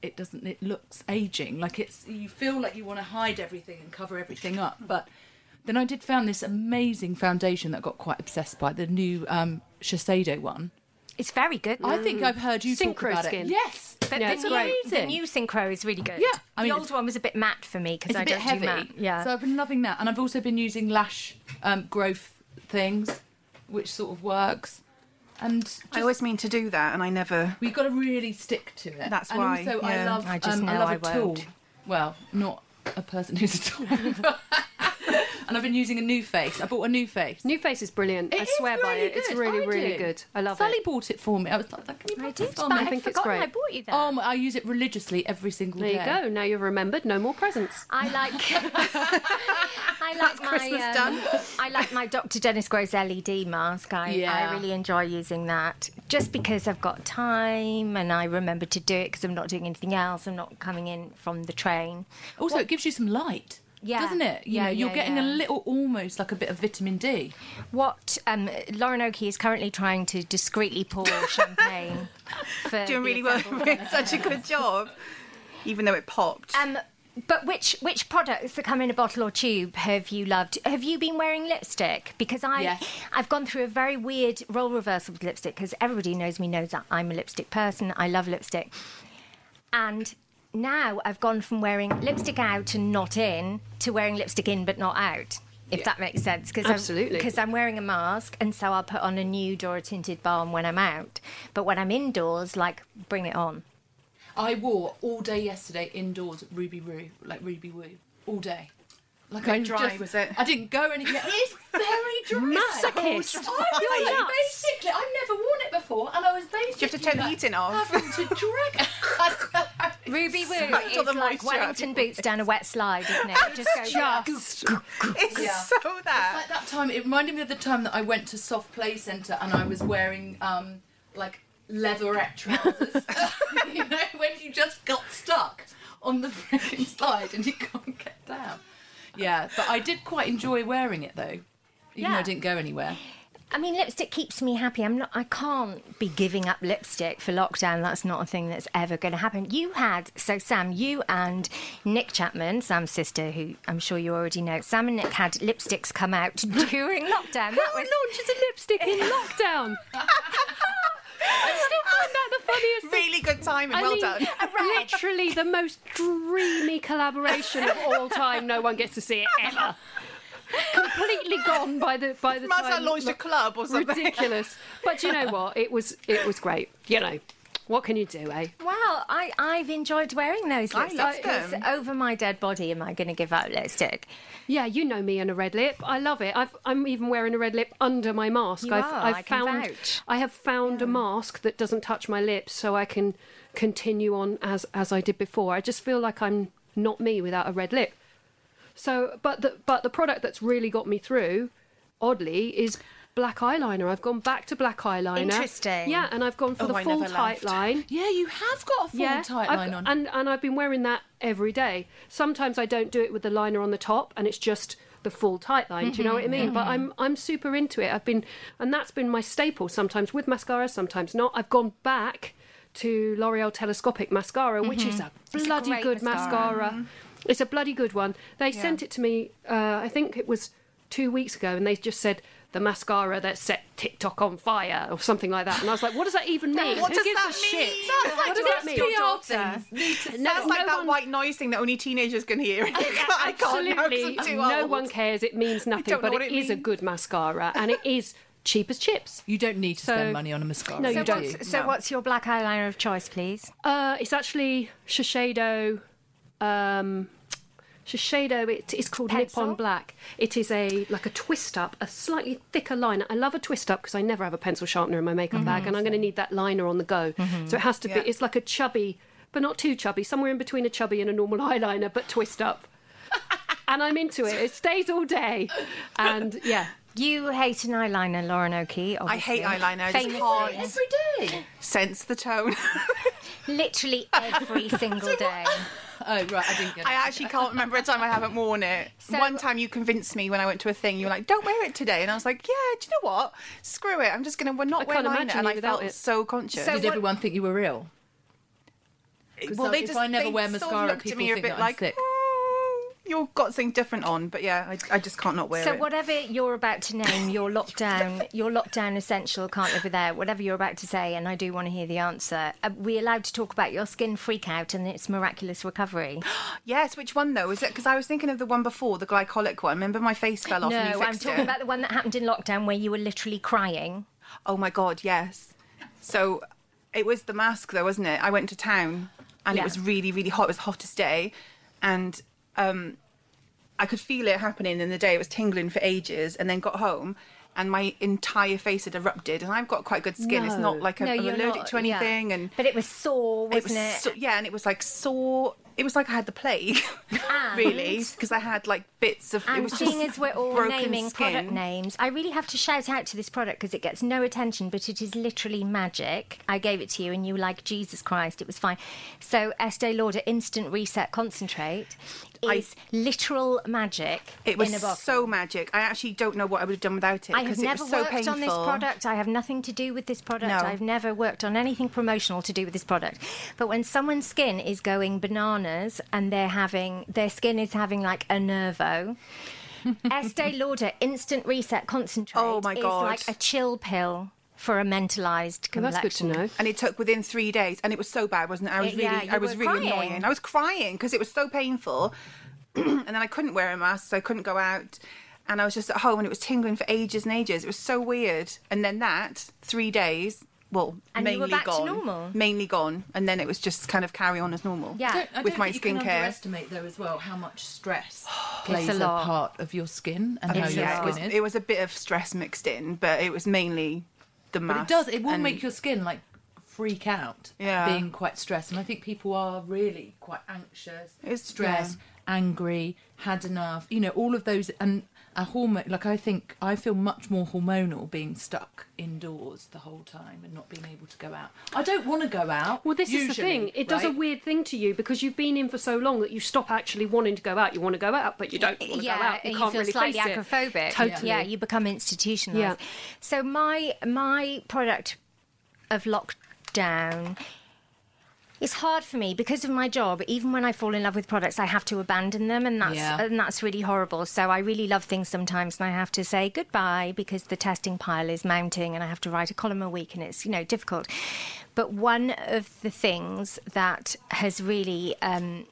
it doesn't it looks aging like it's you feel like you want to hide everything and cover everything up but then i did found this amazing foundation that I got quite obsessed by the new um shiseido one It's very good. i think i've heard you talk Synchro about skin. it yes But Yeah, the, it's new, great. the new Synchro is really good. Yeah, I mean, the old one was a bit matte for me because I a bit don't heavy do matte. Yeah. so i've been loving that and i've also been using lash um growth things which sort of works and just, I always mean to do that, and I never. we've got to really stick to it That's and why, also i love I just um, i love I a tool won't. well not a person who's a tool and i've been using a new face i bought a new face New Face is brilliant. It I is swear by really it. It's good. really, I really do. good. I love it. Sali it. bought it for me. I was like, can you I put did, this but on? I I think it's great. I bought you that. Oh, I use it religiously every single There day. There you go. Now you've remembered. No more presents. I like. I like my. Christmas um, done. I like my Dr. Dennis Gross LED mask. I, Yeah. I really enjoy using that, just because I've got time and I remember to do it because I'm not doing anything else. I'm not coming in from the train. Also, it gives you some light. Yeah. Doesn't it? You Yeah, know, you're yeah, getting a little, almost like a bit of vitamin D. What um, Lauren Oakey is currently trying to discreetly pour champagne. For Doing really well. such a good job, even though it popped. Um, but which which products that come in a bottle or tube have you loved? Have you been wearing lipstick? Because I Yes. I've gone through a very weird role reversal with lipstick because everybody knows me knows that I'm a lipstick person. I love lipstick, and now I've gone from wearing lipstick out and not in to wearing lipstick in but not out. If that makes sense, because Absolutely. because I'm wearing a mask, and so I'll put on a nude or a tinted balm when I'm out. But when I'm indoors, like bring it on. I wore all day yesterday indoors Ruby Woo, like Ruby Woo, all day. Like I dry, just, was it? I didn't go anywhere. It's very dry. Masochist. I was like, nuts. basically, I've never worn it before, and I was basically. You have to turn the heating off? Having to drag. Ruby Woo Sucked is the like moisture. Wellington boots down a wet slide, isn't it? It just goes Just it's Yeah. so that. like that time it reminded me of the time that I went to Soft Play Centre and I was wearing um like leatherette trousers. you know, when you just got stuck on the freaking slide and you can't get down. Yeah, but I did quite enjoy wearing it though. Even though I didn't go anywhere. I mean, lipstick keeps me happy. I'm not. I can't be giving up lipstick for lockdown. That's not a thing that's ever going to happen. You had so Sam, you and Nic Chapman, Sam's sister, who I'm sure you already know. Sam and Nic had lipsticks come out during lockdown. That was launches a lipstick in lockdown. I still find that the funniest thing. Really good timing. I well mean, done. Literally the most dreamy collaboration of all time. No one gets to see it ever. Completely gone by the by the Might as well time. launched a club or something. Ridiculous. But you know what? It was it was great. You know, what can you do, eh? Well, I, I've enjoyed wearing those I lipsticks. love because them. Over my dead body, am I going to give up lipstick? Yeah, you know me and a red lip. I love it. I've, I'm even wearing a red lip under my mask. You I've, are, I've I can found vouch. I have found a mask that doesn't touch my lips, so I can continue on as as I did before. I just feel like I'm not me without a red lip. So, but the but the product that's really got me through, oddly, is black eyeliner. I've gone back to black eyeliner. Interesting. Yeah, and I've gone for Oh, the I full tight line. Yeah, you have got a full Yeah, tight I've- line on. and and I've been wearing that every day. Sometimes I don't do it with the liner on the top, and it's just the full tight line. Do you know what I mm-hmm, mean? But mm-hmm. I'm I'm super into it. I've been, and that's been my staple. Sometimes with mascara, sometimes not. I've gone back to L'Oreal Telescopic mascara, which is mm-hmm. a It's a bloody good mascara. mascara. Mm. It's a bloody good one. They sent it to me. Uh, I think it was two weeks ago, and they just said. The mascara that set TikTok on fire, or something like that, and I was like, "What does that even mean? What Who does gives that a mean? shit? That's what like does that mean?" PR No, That's like no that one- white noise thing that only teenagers can hear. I can't Absolutely, I'm too no old. one cares. It means nothing, but it it is a good mascara, and it is cheap as chips. You don't need to So- spend money on a mascara. No, you So, don't. what's, so No. what's your black eyeliner of choice, please? Uh, it's actually Shiseido. Um, Shiseido. It is called Pencil? Nippon Black. It is a like a twist up, a slightly thicker liner. I love a twist up because I never have a pencil sharpener in my makeup bag, and I'm going to need that liner on the go. So it has to Yeah. be. It's like a chubby, but not too chubby. Somewhere in between a chubby and a normal eyeliner, but twist up. and I'm into it. It stays all day, and yeah. You hate an eyeliner, Lauren Oakey. I hate eyeliner. I just Famously. can't every day. sense the tone. Literally every single day. Oh right, I didn't get it. I actually can't remember a time I haven't worn it. So- One time you convinced me when I went to a thing, you were like, "Don't wear it today," and I was like, "Yeah, do you know what? Screw it. I'm just gonna we're not I wear can't liner." imagine And I felt it. so conscious. So Did what- everyone think you were ill? well, they if I never they wear sort of mascara, looked at people me a think bit that I'm like, sick. "Mm, "You've got something different on," but yeah, I, I just can't not wear So it. So whatever you're about to name, your lockdown, your lockdown essential, can't live without. Whatever you're about to say, and I do want to hear the answer. Are we allowed to talk about your skin freak out and its miraculous recovery? Yes, which one though? Is it because I was thinking of the one before, the glycolic one? Remember my face fell off no, and you I'm talking it? about the one that happened in lockdown where you were literally crying. Oh my god, yes. So it was the mask though, wasn't it? I went to town and Yeah. it was really, really hot. It was the hottest day, and um, I could feel it happening in the day. It was tingling for ages, and then got home. And my entire face had erupted, and I've got quite good skin. It's not like I'm, no, I'm allergic not, to anything, yeah. and but it was sore, it wasn't was it? so, yeah, and it was like sore. It was like I had the plague, really, because I had like bits of. it And was seeing as we're all naming skin. product names, I really have to shout out to this product because it gets no attention, but it is literally magic. I gave it to you and you were like, Jesus Christ, it was fine. So, Estee Lauder Instant Reset Concentrate is literal magic It was in a bottle. so magic. I actually don't know what I would have done without it I have never was so worked painful. on this product. I have nothing to do with this product. No. I've never worked on anything promotional to do with this product. But when someone's skin is going bananas and they're having their skin is having like a nervo. Estee Lauder Instant Reset Concentrate Oh my is God. like a chill pill for a mentalized Well, complexion. that's good to know. and it took within three days, and it was so bad, wasn't it? I was It- really, yeah, I was really crying. annoying. I was crying because it was so painful, and then I couldn't wear a mask, so I couldn't go out, and I was just at home, and it was tingling for ages and ages. It was so weird, and then that three days, well, And you were mainly back to gone, normal? mainly gone, and then it was just kind of carry on as normal. Yeah. I don't- I with don't my think you can skincare. underestimate though as well how much stress plays a a, part of your skin and how your a yeah, it lot. was, skin is. it was a bit of stress mixed in, but it was mainly the mask. But it does. It will and- make your skin like freak out. Yeah. Being quite stressed, and I think people are really quite anxious, It's- stressed, angry, had enough. You know, all of those and a hormone. Like I think I feel much more hormonal being stuck indoors the whole time and not being able to go out. I don't want to go out. Well, this is the thing. It does a weird thing to you because you've been in for so long that you stop actually wanting to go out. You want to go out, but you don't want to yeah, go out. You and can't feel really slightly face it. Totally. Yeah, you become institutionalized. Yeah. So my my product of lockdown. It's hard for me because of my job. Even when I fall in love with products, I have to abandon them, and that's Yeah. and that's really horrible. So I really love things sometimes, and I have to say goodbye because the testing pile is mounting, and I have to write a column a week, and it's you know difficult. But one of the things that has really um,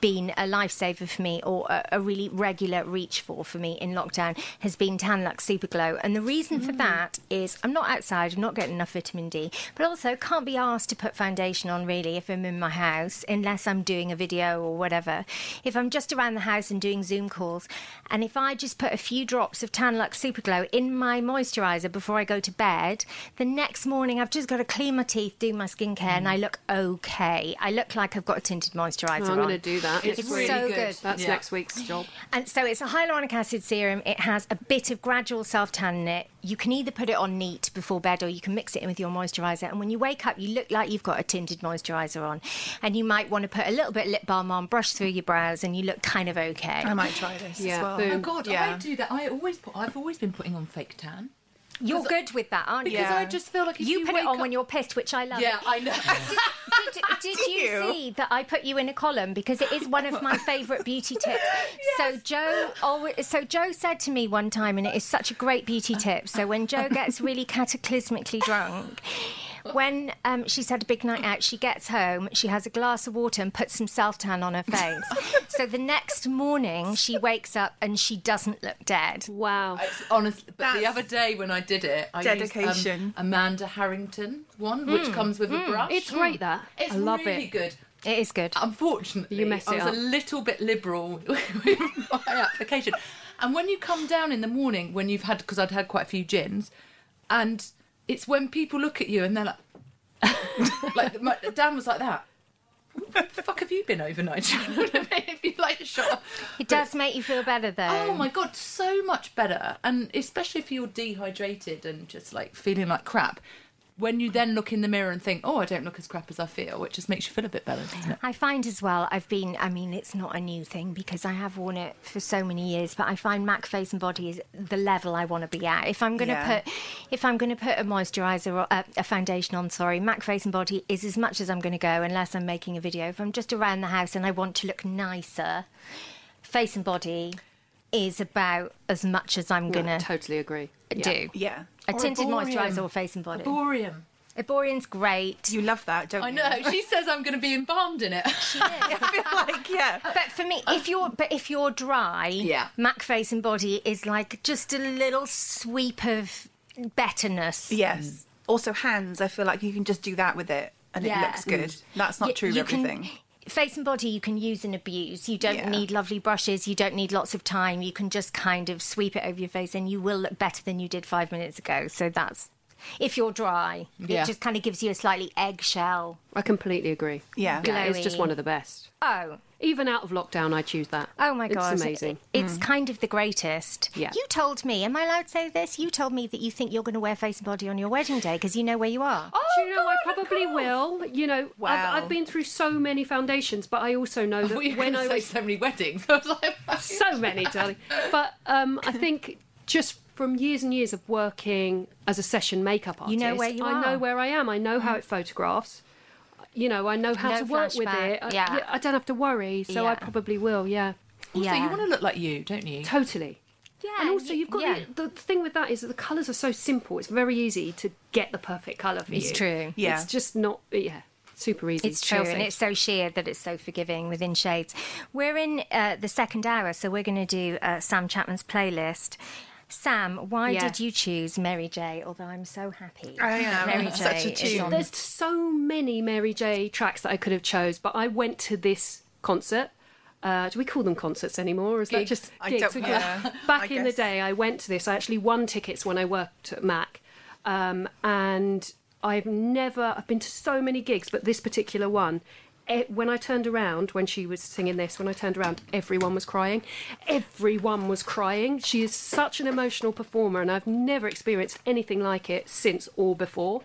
been a lifesaver for me or a, a really regular reach for for me in lockdown has been Tan-Luxe Super Glow. And the reason for mm. that is I'm not outside, I'm not getting enough vitamin D, but also can't be asked to put foundation on really if I'm in my house unless I'm doing a video or whatever. If I'm just around the house and doing Zoom calls, and if I just put a few drops of Tan-Luxe Super Glow in my moisturizer before I go to bed, the next morning I've just got to clean my teeth, do my skincare, and mm. I look okay. I look like I've got a tinted moisturizer I'm going to do do that. It's It's really so good. good. That's Yeah. next week's job. And so it's a hyaluronic acid serum. It has a bit of gradual self tan in it. You can either put it on neat before bed or you can mix it in with your moisturiser. And when you wake up, you look like you've got a tinted moisturiser on. And you might want to put a little bit of lip balm on, brush through your brows, and you look kind of okay. I might try this Yeah, as well. boom. Oh God, Yeah. I do that. I always put. I've always been putting on fake tan You're good with that, aren't you? because. I just feel like if You, you, put it on up- when you're pissed, which I love. Yeah, I know. did, did you you? see that I put you in a column because it is one of my favourite beauty tips? So Jo, always, so Jo said to me one time, and it is such a great beauty tip. So when Jo gets really cataclysmically drunk. When um, she's had a big night out, she gets home, she has a glass of water and puts some self tan on her face. so the next morning, she wakes up and she doesn't look dead. Wow. It's honest, but the other day when I did it, I dedication. used um, Amanda Harrington one, which comes with a brush. It's great that. It's I love really it. good. It is good. Unfortunately, You mess it I was up. a little bit liberal with my application. And when you come down in the morning, when you've had, because I'd had quite a few gins, and it's when people look at you and they're like, like my, Dan was like that. What the fuck have you been overnight? You know what I? If you like shut up. It does make you feel better, though. Oh my god, so much better. And especially if you're dehydrated and just like feeling like crap. When you then look in the mirror and think, oh, I don't look as crap as I feel, it just makes you feel a bit better, doesn't it? I find as well, I've been, I mean, it's not a new thing because I have worn it for so many years, but I find MAC Face and Body is the level I want to be at. If I'm going to Yeah. put, if I'm going to put a moisturiser or uh, a foundation on, sorry, MAC Face and Body is as much as I'm going to go unless I'm making a video. If I'm just around the house and I want to look nicer, Face and Body is about as much as I'm going No, to totally agree. Yeah. do. Yeah. A Or tinted Erborian. moisturiser or face and body. Erborian. Erborian's great. You love that, don't I you? know. She says I'm going to be embalmed in it. I feel like, yeah. But for me, if you're but if you're dry, Yeah. Mac face and body is like just a little sweep of betterness. Yes. Also, hands, I feel like you can just do that with it and Yeah. it looks good. That's not Y- true you of can- everything. Face and body you can use and abuse. You don't Yeah. need lovely brushes. You don't need lots of time. You can just kind of sweep it over your face, and you will look better than you did five minutes ago. So that's if you're dry. Yeah. It just kind of gives you a slightly eggshell. I completely agree. Yeah. Yeah, it's just one of the best. Oh, Even out of lockdown, I choose that. Oh my god, It's amazing. It- It's kind of the greatest. Yeah. You told me, am I allowed to say this? You told me that you think you're going to wear face and body on your wedding day because you know where you are. Oh, Do you know, I probably will. You know, Wow. I've, I've been through so many foundations, but I also know that thought you were when going I say was so many weddings. I was like, so many, darling. But um, I think just from years and years of working as a session makeup artist, You know where you I are. know where I am. I know how it photographs. You know, I know how No to work with flashback, it. I, yeah. I don't have to worry, so I probably will. Yeah, also, Yeah. you want to look like you, don't you? totally. Yeah, And also, you've got yeah. the, the thing with that is that the colours are so simple. It's very easy to get the perfect colour for you. It's true. Yeah. It's just not. Yeah, super easy. It's true, and it's so sheer that it's so forgiving within shades. We're in uh, the second hour, so we're going to do uh, Sam Chapman's playlist. Sam, why Yeah. did you choose Mary J? Although I'm so happy. I know, Mary such J a is tune. on- There's so many Mary J tracks that I could have chose, but I went to this concert. Uh, do we call them concerts anymore? Or is that Gigs. just I gigs? don't- yeah, Back I in the day, I went to this. I actually won tickets when I worked at Mac, um, and I've never. I've been to so many gigs, but this particular one. When I turned around, when she was singing this, when I turned around, everyone was crying. Everyone was crying. She is such an emotional performer, and I've never experienced anything like it since or before.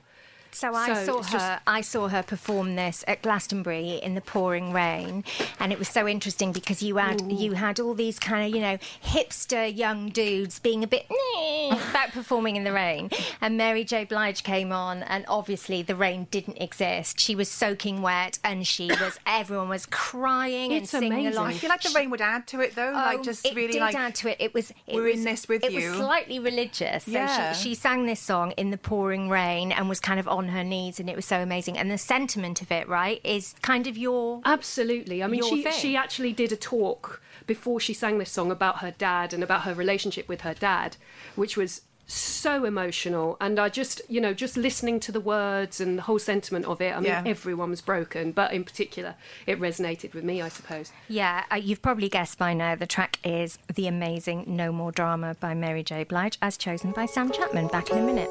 So I So saw her. just- I saw her perform this at Glastonbury in the pouring rain, and it was so interesting because you had you had all these kind of you know hipster young dudes being a bit about performing in the rain, and Mary J. Blige came on, and obviously the rain didn't exist. She was soaking wet, and she was everyone was crying It's and singing amazing. along. I feel like the rain would add to it though. like Oh, just it really did like add to it. It was it we're was, in this with it you. was slightly religious. So Yeah. she, she sang this song in the pouring rain and was kind of on her knees, and it was so amazing. And the sentiment of it, right, is kind of your Absolutely. I mean, she thing. she actually did a talk before she sang this song about her dad and about her relationship with her dad, which was so emotional. And I just, you know, just listening to the words and the whole sentiment of it. I mean, Yeah. everyone was broken, but in particular, it resonated with me, I suppose. yeah. Uh, you've probably guessed by now. The track is the amazing "No More Drama" by Mary J. Blige, as chosen by Sam Chapman. Back in a minute.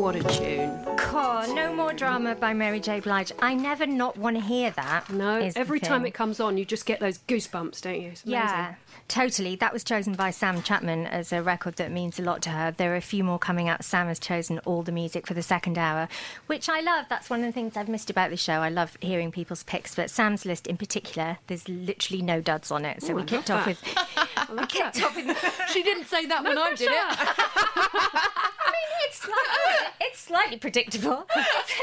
What a tune. God, no more drama by Mary J. Blige. I never not want to hear that. No, every time it comes on, you just get those goosebumps, don't you? Yeah, totally. That was chosen by Sam Chapman as a record that means a lot to her. There are a few more coming out. Sam has chosen all the music for the second hour, which I love. That's one of the things I've missed about the show. I love hearing people's picks, but Sam's list in particular, there's literally no duds on it. So Ooh, we I kicked off with. we kicked off with. She didn't say that when I did it. I mean, it's slightly, it's slightly predictable.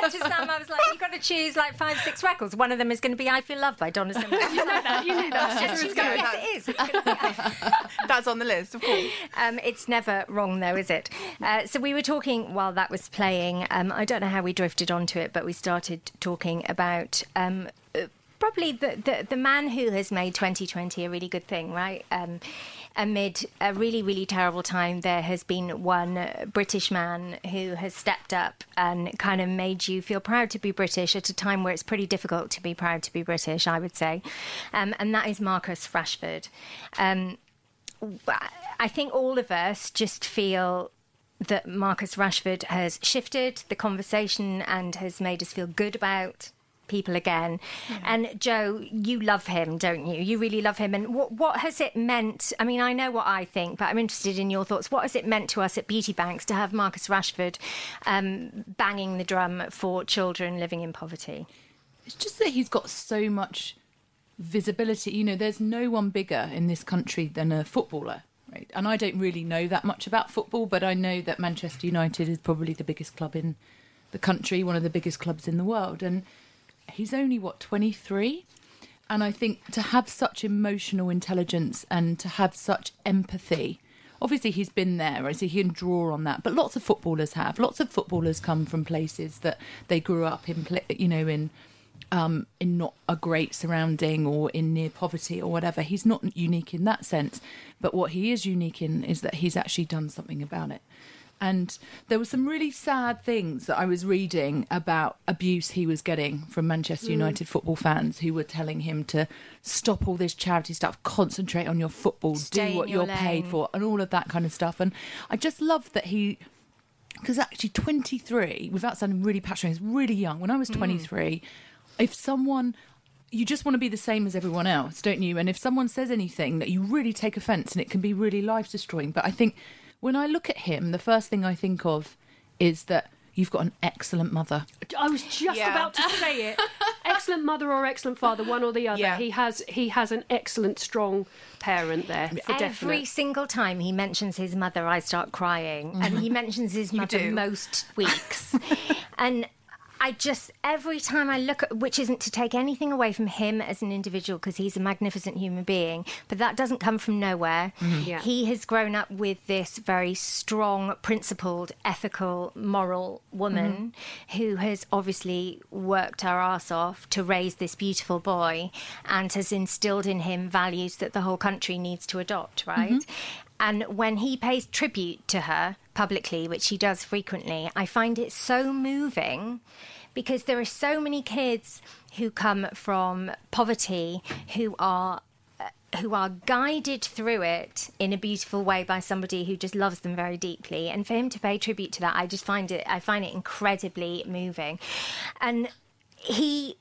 To Sam, I was like, you've got to choose like five, six records. One of them is going to be I Feel Loved by Donna Summer. You know that. You knew that. She yes, it is. It's gonna be- That's on the list, of course. Um, it's never wrong, though, is it? Uh, so we were talking while that was playing. Um, I don't know how we drifted onto it, but we started talking about. Um, uh, Probably the, the, the man who has made 2020 a really good thing, right? Um, amid a really, really terrible time, there has been one British man who has stepped up and kind of made you feel proud to be British at a time where it's pretty difficult to be proud to be British, I would say. Um, and that is Marcus Rashford. Um, I think all of us just feel that Marcus Rashford has shifted the conversation and has made us feel good about people again. And Jo, you love him, don't you? You really love him. And what what has it meant? I mean, I know what I think, but I'm interested in your thoughts. What has it meant to us at Beauty Banks to have Marcus Rashford um, banging the drum for children living in poverty? It's just that he's got so much visibility. You know, there's no one bigger in this country than a footballer. Right? And I don't really know that much about football, but I know that Manchester United is probably the biggest club in the country, one of the biggest clubs in the world. And he's only, what, 23? And I think to have such emotional intelligence and to have such empathy, obviously he's been there, so he can draw on that. But lots of footballers have. Lots of footballers come from places that they grew up in, you know, in um, in not a great surrounding or in near poverty or whatever. He's not unique in that sense, but what he is unique in is that he's actually done something about it. And there were some really sad things that I was reading about abuse he was getting from Manchester United football fans who were telling him to stop all this charity stuff, concentrate on your football, Stay do what your you're paid for, and all of that kind of stuff. And I just love that he because actually 23 without sounding really passionate is really young when i Mm. was 23 if someone you just want to be the same as everyone else don't you and if someone says anything that you really take offense and it can be really life destroying but i think when i look at him the first thing i think of is that you've got an excellent mother I was just Yeah. about to say it. excellent mother or excellent father, one or the other. Yeah. He has he has an excellent, strong parent there for Every definite. single time he mentions his mother, I start crying, and mm-hmm. he mentions his mother do. most weeks, and. I just every time I look at which isn't to take anything away from him as an individual because he's a magnificent human being, but that doesn't come from nowhere. Mm-hmm. Yeah. He has grown up with this very strong, principled, ethical, moral woman mm-hmm. who has obviously worked her ass off to raise this beautiful boy and has instilled in him values that the whole country needs to adopt, right? Mm-hmm. And when he pays tribute to her publicly, which he does frequently, I find it so moving because there are so many kids who come from poverty who are uh, who are guided through it in a beautiful way by somebody who just loves them very deeply. And for him to pay tribute to that i just find it i find it incredibly moving. And he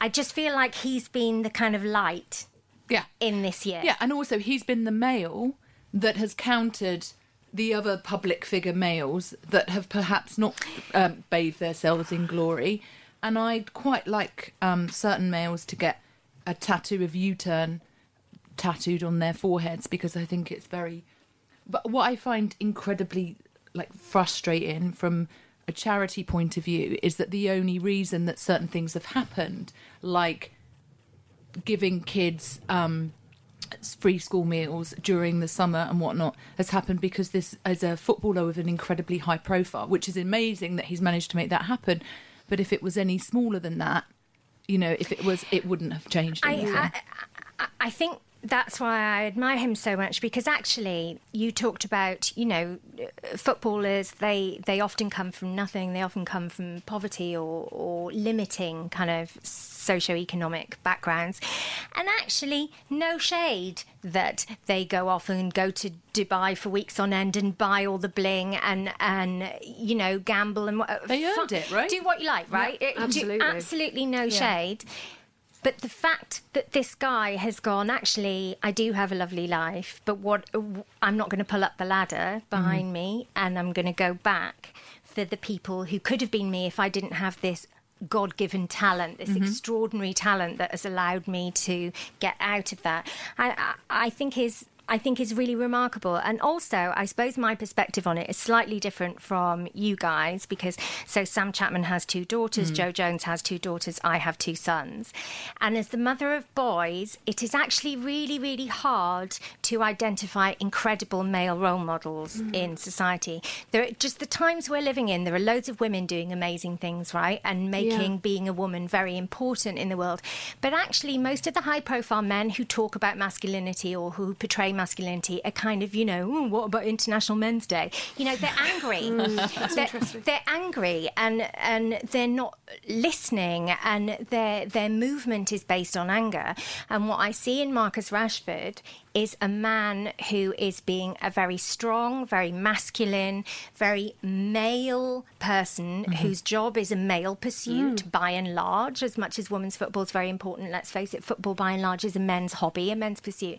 i just feel like he's been the kind of light yeah. in this year. Yeah, and also he's been the male that has countered the other public figure males that have perhaps not um, bathed themselves in glory. And I'd quite like um, certain males to get a tattoo of U-turn tattooed on their foreheads because I think it's very. But what I find incredibly like frustrating from a charity point of view is that the only reason that certain things have happened, like giving kids um, free school meals during the summer and whatnot has happened because this is a footballer with an incredibly high profile, which is amazing that he's managed to make that happen. But if it was any smaller than that, you know, if it was, it wouldn't have changed I, anything. I, I, I think that's why I admire him so much because actually you talked about you know uh, footballers they they often come from nothing. They often come from poverty or, or limiting kind of socioeconomic backgrounds. And actually no shade that they go off and go to Dubai for weeks on end and buy all the bling and and you know gamble and what- They earned fu- it, right? do what you like right? It- do- absolutely. absolutely no shade but the fact that this guy has gone, actually, I do have a lovely life, but what I'm not going to pull up the ladder behind mm-hmm. me and I'm going to go back for the people who could have been me if I didn't have this God given talent, this mm-hmm. extraordinary talent that has allowed me to get out of that. I, I, I think is. I think is really remarkable. And also, I suppose my perspective on it is slightly different from you guys because so Sam Chapman has two daughters, hmm. Jo Jones has two daughters, I have two sons. And as the mother of boys, it is actually really, really hard to identify incredible male role models hmm. in society. There are just the times we're living in, there are loads of women doing amazing things, right? And making Yeah. being a woman very important in the world. But actually, most of the high profile men who talk about masculinity or who portray masculinity are kind of, you know, what about International Men's Day? You know, they're angry. Mm, they're, they're angry and, and they're not listening and their, their movement is based on anger. And what I see in Marcus Rashford is a man who is being a very strong, very masculine, very male person mm-hmm. whose job is a male pursuit mm. by and large, as much as women's football is very important. Let's face it, football by and large is a men's hobby, a men's pursuit.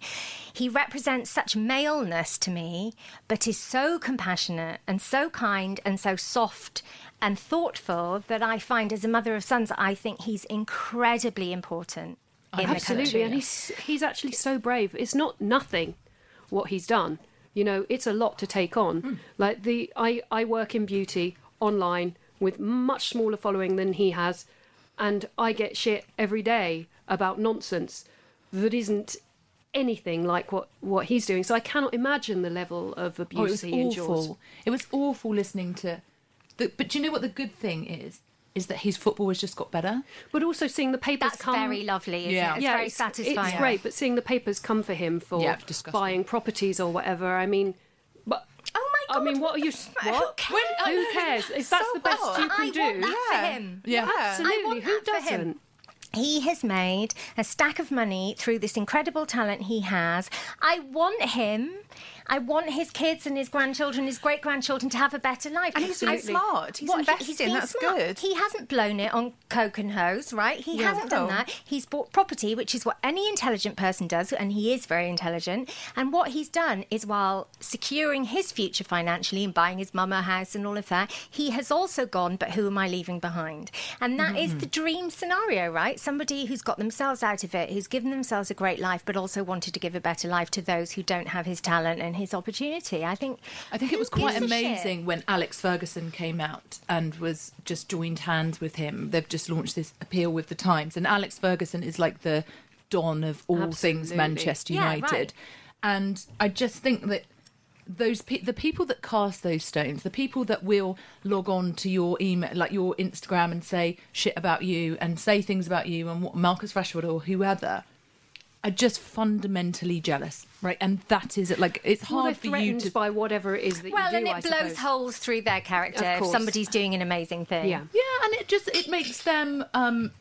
He represents such maleness to me, but is so compassionate and so kind and so soft and thoughtful that I find as a mother of sons, I think he's incredibly important. In the Absolutely, country. and he's he's actually so brave. It's not nothing what he's done. You know, it's a lot to take on. Hmm. Like the I I work in beauty online with much smaller following than he has, and I get shit every day about nonsense that isn't anything like what what he's doing. So I cannot imagine the level of abuse Oh, it was he endures. awful. It was awful listening to. The, but do you know what the good thing is? Is that his football has just got better. But also seeing the papers That's come very lovely, isn't Yeah. it? It's very satisfying. It's great, but seeing the papers come for him for Yeah, buying properties or whatever, I mean, but Oh my god! I mean, what are you? Who What? cares? Who cares? If that's So the best what? you can I do, want that Yeah. for him. Yeah. I absolutely. want Who that for him. doesn't? He has made a stack of money through this incredible talent he has. I want him. I want his kids and his grandchildren, his great grandchildren, to have a better life. And he's smart. He's What, investing. been That's smart. good. He hasn't blown it on coke and hose, right? He Yeah. hasn't done that. He's bought property, which is what any intelligent person does, and he is very intelligent. And what he's done is while securing his future financially and buying his mum a house and all of that, he has also gone, but who am I leaving behind? And that mm-hmm. is the dream scenario, right? Somebody who's got themselves out of it, who's given themselves a great life, but also wanted to give a better life to those who don't have his talent and his opportunity. I think I think it was quite shit? amazing when Alex Ferguson came out and was just joined hands with him. They've just launched this appeal with the Times, and Alex Ferguson is like the don of all things Absolutely. Manchester Yeah, United. right. And I just think that those pe- the people that cast those stones, the people that will log on to your email, like your Instagram, and say shit about you and say things about you and what Marcus Rashford or whoever. Are just fundamentally jealous, right? And that is it. Like it's Well, hard for you to by whatever it is that Well, you do. and I it blows suppose. holes through their character Of if somebody's doing an amazing thing. Yeah. Yeah, and it just it makes them um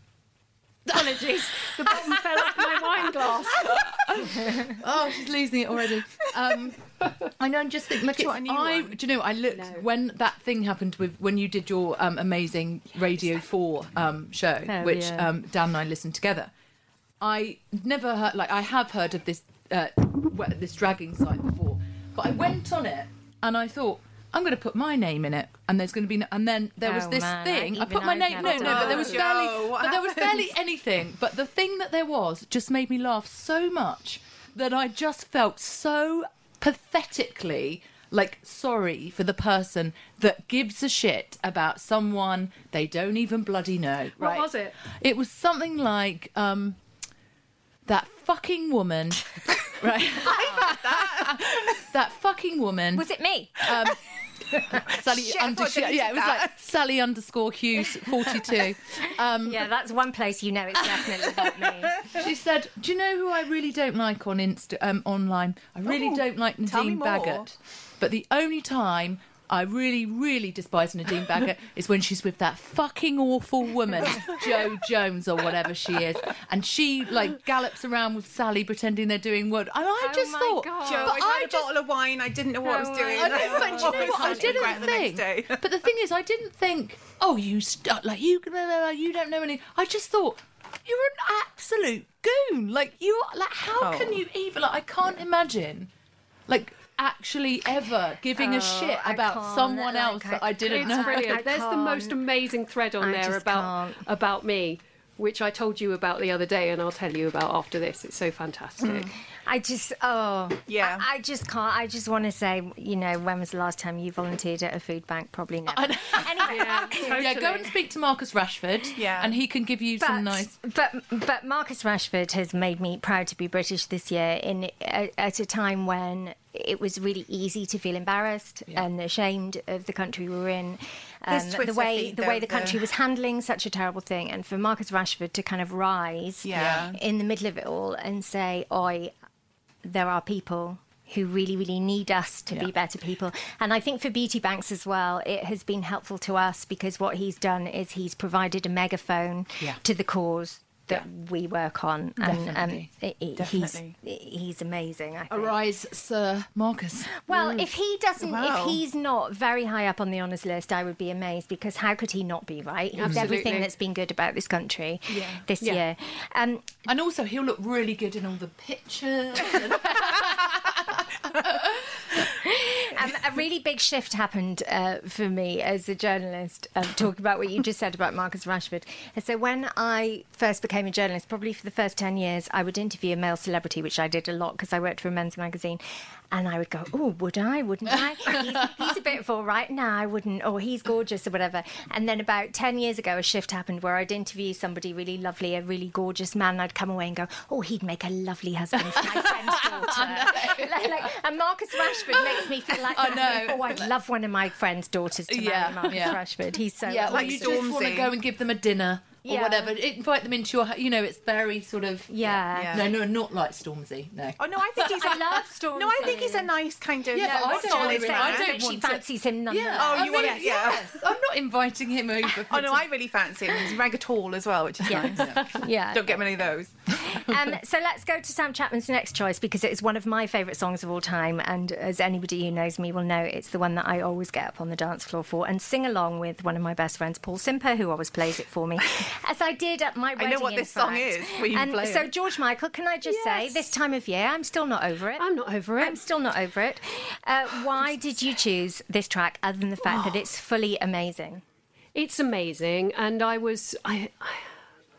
apologies. The bottom fell off my wine glass. oh, she's losing it already. Um I know, I'm just thinking. look, Do you it's, want a new I one? do you know I looked No. when that thing happened with when you did your um, amazing Radio Four um show, Oh, which yeah. um Dan and I listened together. I never heard like I have heard of this uh this dragging site before, but I went on it and I thought. I'm going to put my name in it, and there's going to be, no, and then there was Oh, this man, thing. I even put my name. No, no, but there was Oh, barely, what but there was barely anything. But the thing that there was just made me laugh so much that I just felt so pathetically like sorry for the person that gives a shit about someone they don't even bloody know. What was it? It was something like um that fucking woman, right? that that fucking woman. Was it me? Um, Sally Shit, under, yeah, it was deleted like Sally underscore Hughes forty two. Um, Yeah, that's one place you know it's definitely not me. She said, "Do you know who I really don't like on Insta um, online? I really Oh, don't like Nadine. Baggett. But the only time I really, really despise Nadine Baggett is when she's with that fucking awful woman, Jo Jones or whatever she is, and she like gallops around with Sali pretending they're doing what. And I Oh just my thought, God. Jo, but I had I a just bottle of wine. I didn't know what I was doing. I I know, but you know what? I didn't the next think. day. But the thing is, I didn't think. Oh, you st- like you you don't know any. I just thought you're an absolute goon. Like you like how Oh. can you even like I can't imagine like actually ever giving Oh, a shit about someone like, else I- that I didn't It's know. brilliant. I There's the most amazing thread on I there about can't. about me, which I told you about the other day, and I'll tell you about after this. It's so fantastic. I just, oh, Yeah. I, I just can't. I just want to say, you know, when was the last time you volunteered at a food bank? Probably never. anyway, Yeah, totally. Yeah, go and speak to Marcus Rashford. Yeah. and he can give you but, some nice. but but Marcus Rashford has made me proud to be British this year in at a time when it was really easy to feel embarrassed and ashamed of the country we were in. Um, the way feed, the way the country the- was handling such a terrible thing, and for Marcus Rashford to kind of rise Yeah. in the middle of it all and say, "Oi, there are people." Who really, really need us to Yeah. be better people. And I think for beauty banks as well, it has been helpful to us because what he's done is he's provided a megaphone Yeah. to the cause that we work on. And um, Definitely. i- Definitely. he's he's amazing. I think. Arise, Sir Marcus. Well, if he doesn't, Wow. if he's not very high up on the honours list, I would be amazed because how could he not be? Right? He's Absolutely. everything that's been good about this country this Yeah. year. Um, And also, he'll look really good in all the pictures. um, a really big shift happened uh, for me as a journalist, um, talking about what you just said about Marcus Rashford. And so, when I first became a journalist, probably for the first 10 years, I would interview a male celebrity, which I did a lot because I worked for a men's magazine. And I would go, Oh, would I? Wouldn't I? He's, he's a bit full, right? No, I wouldn't. Or he's gorgeous or whatever. And then about 10 years ago, a shift happened where I'd interview somebody really lovely, a really gorgeous man. And I'd come away and go, Oh, he'd make a lovely husband for my friend's daughter. like, like- and Marcus Rashford makes me feel like I know. Oh, I'd love one of my friend's daughters to marry Yeah, Marcus yeah. Rashford. He's so Yeah, like you just want to go and give them a dinner or Yeah. whatever. Invite them into your, hu- you know, it's very sort of. Yeah. Yeah. No, no, not like Stormzy. No. Oh no, I think he's. I love Stormzy. No, I think he's a nice kind of. Yeah, but I don't solid really- I don't think she want to- fancies him nonetheless. Oh, you want mean, it? Yeah. Yes, I'm not inviting him over. For Oh no, I really fancy him. He's rather tall as well, which is Yeah. nice. Yeah. Don't get many of those. um, so let's go to Sam Chapman's next choice because it's one of my favourite songs of all time. And as anybody who knows me will know, it's the one that I always get up on the dance floor for and sing along with one of my best friends, Paul Simper, who always plays it for me, as I did at my wedding. I know what this song is, and so, it? George Michael, can I just say, this time of year, I'm still not over it. I'm not over it. I'm still not over it. Uh, why did you choose this track other than the fact that it's fully amazing? It's amazing, and I was I, I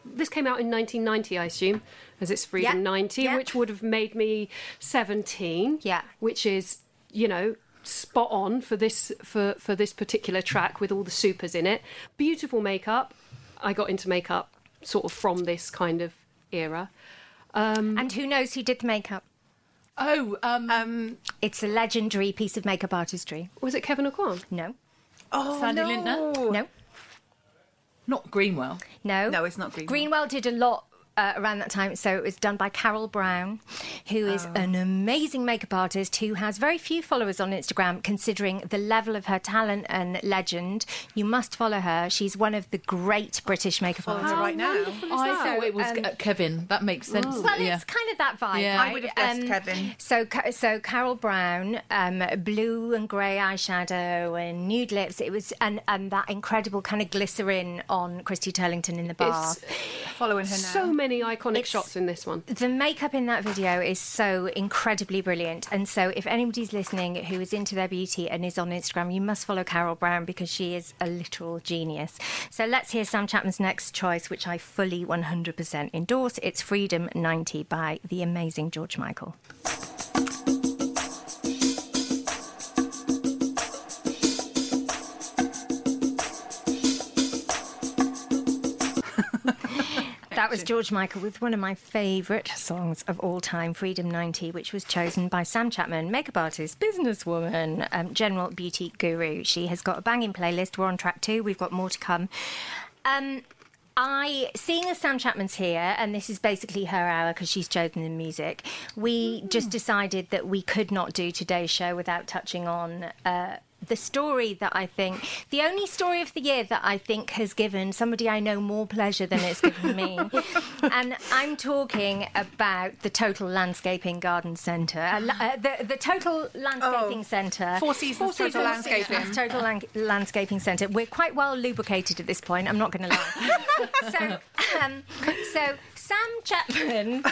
this came out in 1990, I assume, as it's Freedom Yeah, 90, yeah. which would have made me 17. Yeah. which is you know spot on for this for for this particular track with all the supers in it. Beautiful makeup. I got into makeup sort of from this kind of era. And who knows who did the makeup? Oh, um, Um, It's a legendary piece of makeup artistry. Was it Kevyn Aucoin? No, oh Sandy no. Linter? no, not Greenwell. no. No, it's not Greenwell. Greenwell did a lot uh, around that time, so it was done by Carol Brown, who is an amazing makeup artist who has very few followers on Instagram, considering the level of her talent and legend. You must follow her. She's one of the great British makeup Follow her artists. right now. I thought it was um, uh, Kevyn. That makes sense. Well, yeah. it's kind of that vibe. Yeah. right? I would have guessed Kevyn. So, so Carol Brown, um, blue and grey eyeshadow and nude lips. It was and and that incredible kind of glycerin on Christy Turlington in the bath. Following her now. So many iconic It's- shots in this one. The makeup in that video is so incredibly brilliant. And so, if anybody's listening who is into their beauty and is on Instagram, you must follow Carol Brown because she is a literal genius. So, let's hear Sam Chapman's next choice, which I fully 100% endorse. It's Freedom 90 by the amazing George Michael. That was George Michael with one of my favourite songs of all time, Freedom 90, which was chosen by Sam Chapman, makeup artist, businesswoman, um, general beauty guru. She has got a banging playlist. We're on track two. We've got more to come. Um, I, seeing as Sam Chapman's here, and this is basically her hour because she's chosen the music, we just decided that we could not do today's show without touching on uh, the story that I think, the only story of the year that I think has given somebody I know more pleasure than it's given me. and I'm talking about the Total Landscaping Garden Centre, uh, uh, the, the Total Landscaping Oh, Centre. Four Seasons Four Total Four Landscaping. Seasons Total Lan- Landscaping Centre. We're quite well lubricated at this point, I'm not going to lie. so, um, so Sam Chapman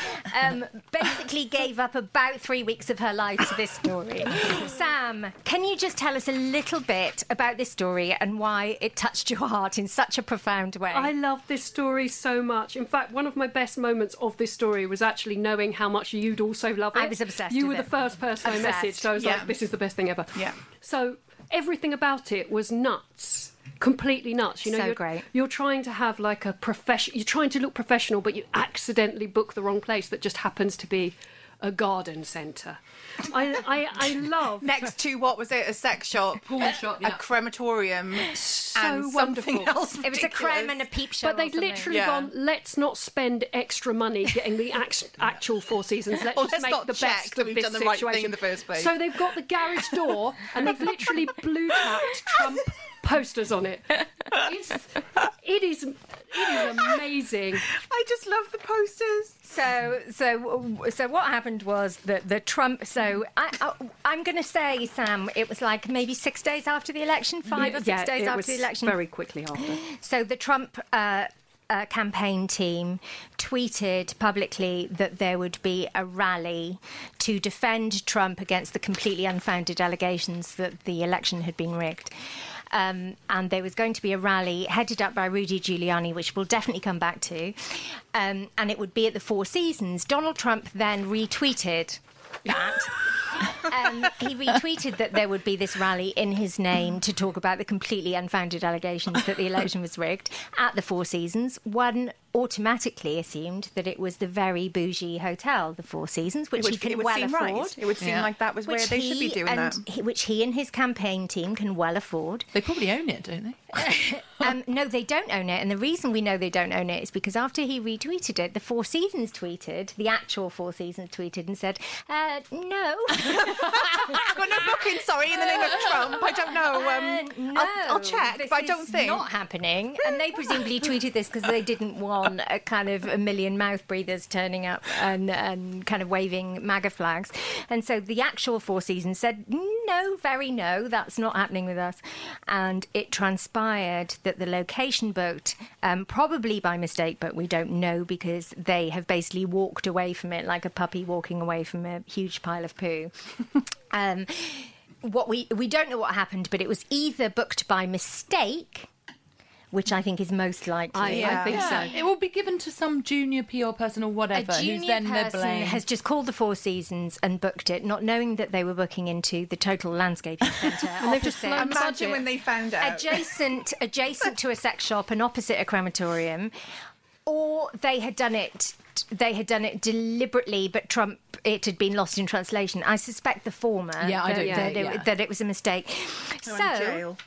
um, basically gave up about three weeks of her life to this story. Sam, can you just tell us a little bit about this story and why it touched your heart in such a profound way? I love this story so much. In fact, one of my best moments of this story was actually knowing how much you'd also love it. I was obsessed You were it. the first person Obsessed. I messaged. So I was Yeah. like, this is the best thing ever. Yeah. So everything about it was nuts. Completely nuts. You know, So you're, great. you're trying to have like a profession. You're trying to look professional, but you accidentally book the wrong place that just happens to be a garden centre. I, I, I love Next to what was it? A sex shop, Pawn shop, a yeah. crematorium, and something wonderful. else. it was a creme and a peep show. But they'd literally Yeah. gone, let's not spend extra money getting the act- actual Four Seasons. Let's just let's make the best that of we've this done the right situation. thing in the first place. So they've got the garage door and they've literally blue tacked Trump posters on it. It's, it is it is amazing. I just love the posters. So, so, so, what happened was that the Trump. So, I, I, I'm going to say, Sam, it was like maybe six days after the election, five or six yeah, days it after was the election. very quickly after. So the Trump uh, uh, campaign team tweeted publicly that there would be a rally to defend Trump against the completely unfounded allegations that the election had been rigged. Um, and there was going to be a rally headed up by Rudy Giuliani, which we'll definitely come back to. Um, and it would be at the Four Seasons. Donald Trump then retweeted that. um, he retweeted that there would be this rally in his name to talk about the completely unfounded allegations that the election was rigged at the Four Seasons. One automatically assumed that it was the very bougie hotel, the Four Seasons, which It would, he can well afford. right. It would seem Yeah. like that was where they should be he doing and that. he- which he and his campaign team can well afford. They probably own it, don't they? Um, no, they don't own it, and the reason we know they don't own it is because after he retweeted it, the Four Seasons tweeted, the actual Four Seasons tweeted and said, uh, "No, I've got no booking, sorry, in the name of Trump. I don't know. Um, Uh, I'll, I'll check, but I don't think. not happening. And they presumably tweeted this because they didn't want a kind of a million mouth breathers turning up and, and kind of waving MAGA flags. And so the actual Four Seasons said, no, very no, that's not happening with us. And it transpired that the location booked, um, probably by mistake, but we don't know because they have basically walked away from it like a puppy walking away from a huge pile of poo. um, what we we don't know what happened, but it was either booked by mistake, which I think is most likely. I, Yeah. I think Yeah, so. it will be given to some junior PR person or A whatever, who's junior then they're person has just called the Four Seasons and booked it, not knowing that they were booking into the Total Landscaping Centre. And they've just opposite- Imagine budget. when they found out. adjacent adjacent to a sex shop and opposite a crematorium or they had done it they had done it deliberately but Trump it had been lost in translation I suspect the former Yeah, I that, don't that, think- it, yeah. that it was a mistake Go in so jail.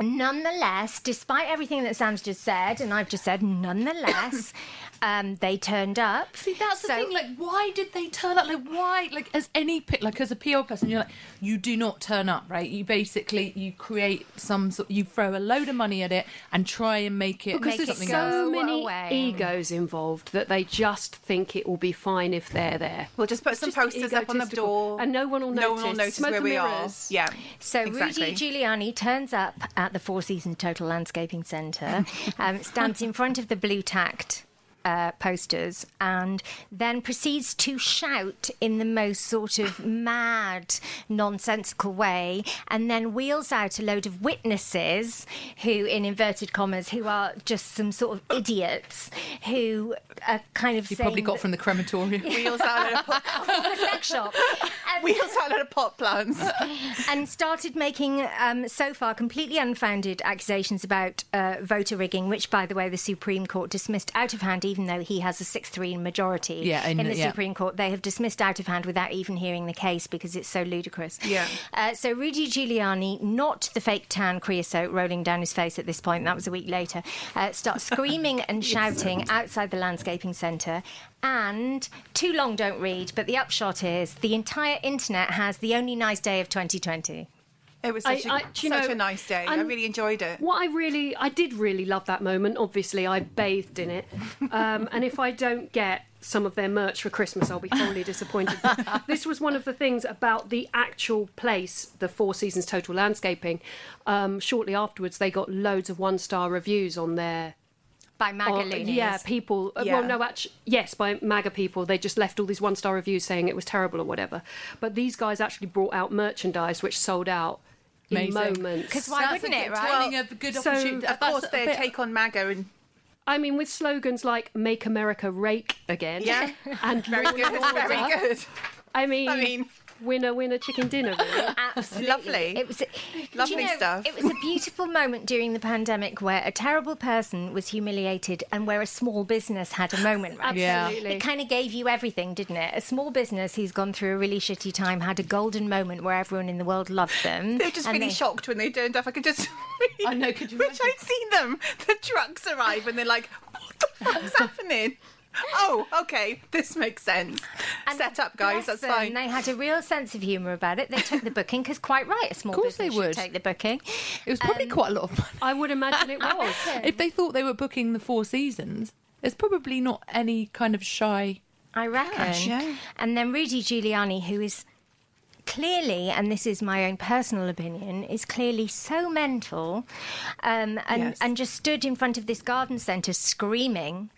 Nonetheless, despite everything that Sam's just said, and I've just said, nonetheless, um, they turned up. See, that's the So- thing. Like, why did they turn up? Like, why? Like, as any P- like as a PR person, you're like, you do not turn up, right? You basically you create some sort, you throw a load of money at it and try and make it because Make there's it something go else. so many away. egos involved that they just think it will be fine if they're there. We'll just put some Just posters up on the door, and no one will No notice. one will notice Smoke where we mirrors. are. Yeah. So exactly. Rudy Giuliani turns up at the Four Seasons Total Landscaping Centre, um, stands in front of the blue tacked uh, posters, and then proceeds to shout in the most sort of mad, nonsensical way, and then wheels out a load of witnesses who, in inverted commas, who are just some sort of idiots who are kind of You probably got that- from the crematorium. Wheels out of the sex shop. We also had a lot of pot plants. and started making um, so far completely unfounded accusations about uh, voter rigging, which, by the way, the Supreme Court dismissed out of hand, even though he has a 6 3 majority Yeah, in in the yeah. Supreme Court. They have dismissed out of hand without even hearing the case because it's so ludicrous. Yeah. Uh, so Rudy Giuliani, not the fake tan creosote rolling down his face at this point, that was a week later, uh, starts screaming and shouting outside the landscaping centre. And too long don't read, but the upshot is the entire internet has the only nice day of 2020. It was such, a I- do you such know, a nice day. I really enjoyed it. What I really, I did really love that moment. Obviously, I bathed in it. Um, and if I don't get some of their merch for Christmas, I'll be wholly disappointed. this was one of the things about the actual place, the Four Seasons Total Landscaping. Um, shortly afterwards, they got loads of one star reviews on their By Oh, yeah, people. uh, Yeah. Well, no, actually, yes, by MAGA people. They just left all these one star reviews saying it was terrible or whatever. But these guys actually brought out merchandise which sold out in moments. Because why That's wouldn't it, right? timing of a good So, opportunity. Of course, a their bit- take on MAGA and I mean, with slogans like "Make America Rake Again," Yeah. and very good, Order, very good. I mean, I mean- winner, winner, chicken dinner. Really. Absolutely. Lovely. It was do Lovely you know, stuff. It was a beautiful moment during the pandemic where a terrible person was humiliated and where a small business had a moment, right? Yeah. Absolutely. It kind of gave you everything, didn't it? A small business who's gone through a really shitty time had a golden moment where everyone in the world loved them. They were just and really they- shocked when they turned up. I could just. I know, could you Which imagine? I'd seen them. The trucks arrive and they're like, "What the fuck's happening?" Oh, okay, this makes sense. And Set up, guys. That's them, fine. They had a real sense of humour about it. They took the booking because, quite right, a small Of course business they would. should take the booking. It was probably um, quite a lot of money. I would imagine it was. If they thought they were booking the Four Seasons, it's probably not any kind of shy. I reckon. yeah. And then Rudy Giuliani, who is clearly, and this is my own personal opinion, is clearly so mental, um, and Yes. and just stood in front of this garden centre screaming,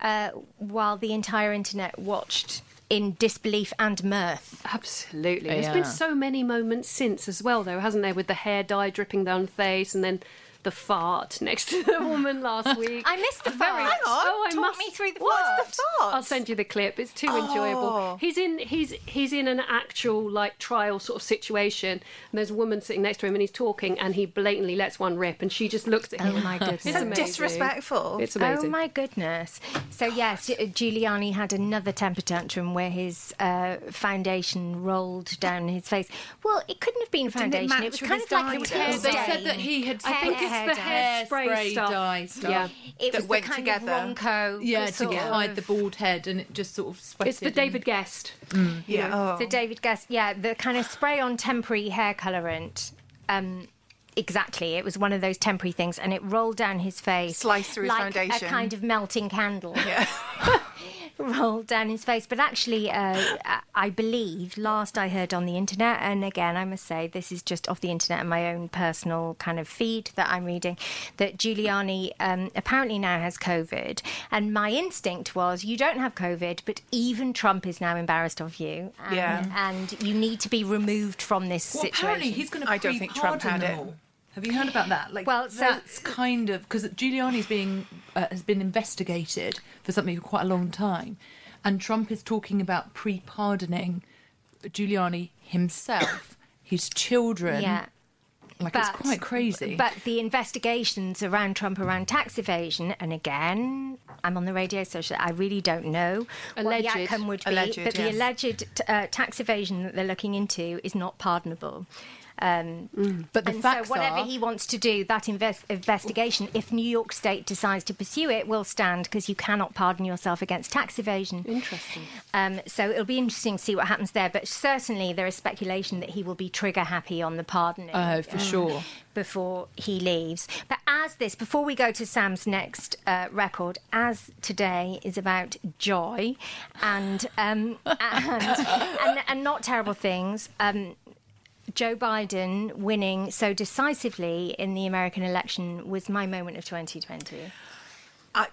uh, while the entire internet watched in disbelief and mirth. Absolutely. There's been so many moments since as well, though, hasn't there? With the hair dye dripping down the face and then the fart next to the woman last week. I missed the fart. Hang on, Oh, I Talk must. me through the What's fart. the fart? I'll send you the clip. It's too Oh. enjoyable. He's in he's he's in an actual like trial sort of situation, and there's a woman sitting next to him, and he's talking, and he blatantly lets one rip, and she just looks at him. Oh my goodness. It's so amazing. disrespectful. It's amazing. Oh my goodness! So yes, uh, Giuliani had another temper tantrum where his uh, foundation rolled down his face. Well, it couldn't have been foundation. match It was kind of like a dye, hair? They said that he had. I think Hair- it's the hair hairspray hairspray stuff. dye stuff. Yeah. It that was went the kind together. of Ronco. Yeah, to sort hide the bald head, and it just sort of sweated. It's the and- David Guest. yeah. Oh. The David Guest, yeah, the kind of spray on temporary hair colorant. Um, exactly, it was one of those temporary things, and it rolled down his face, Sliced through his like foundation. a kind of melting candle. Yeah. rolled down his face. But actually, uh, I believe, last I heard on the internet, and again, I must say, this is just off the internet and my own personal kind of feed that I'm reading, that Giuliani um, apparently now has COVID. And my instinct was, you don't have COVID, but even Trump is now embarrassed of you. And, Yeah. And you need to be removed from this Well, situation. apparently he's going to I don't think Trump had it. All. Have you heard about that? Like, Well, so- that's kind of because Giuliani's being uh, has been investigated for something for quite a long time, and Trump is talking about pre-pardoning Giuliani himself, his children. yeah. like it's quite crazy. But the investigations around Trump around tax evasion, and again, I'm on the radio, so I really don't know what the outcome would be. Alleged, but the alleged uh, tax evasion that they're looking into is not pardonable. Um, but the and facts so, whatever are, he wants to do, that invest- investigation, if New York State decides to pursue it, will stand because you cannot pardon yourself against tax evasion. Interesting. Um, so it'll be interesting to see what happens there. But certainly there is speculation that he will be trigger happy on the pardoning. Oh, for sure. Before he leaves. But as this, before we go to Sam's next uh, record, as today is about joy and um, and, and and not terrible things. Um, Joe Biden winning so decisively in the American election was my moment of 2020. I,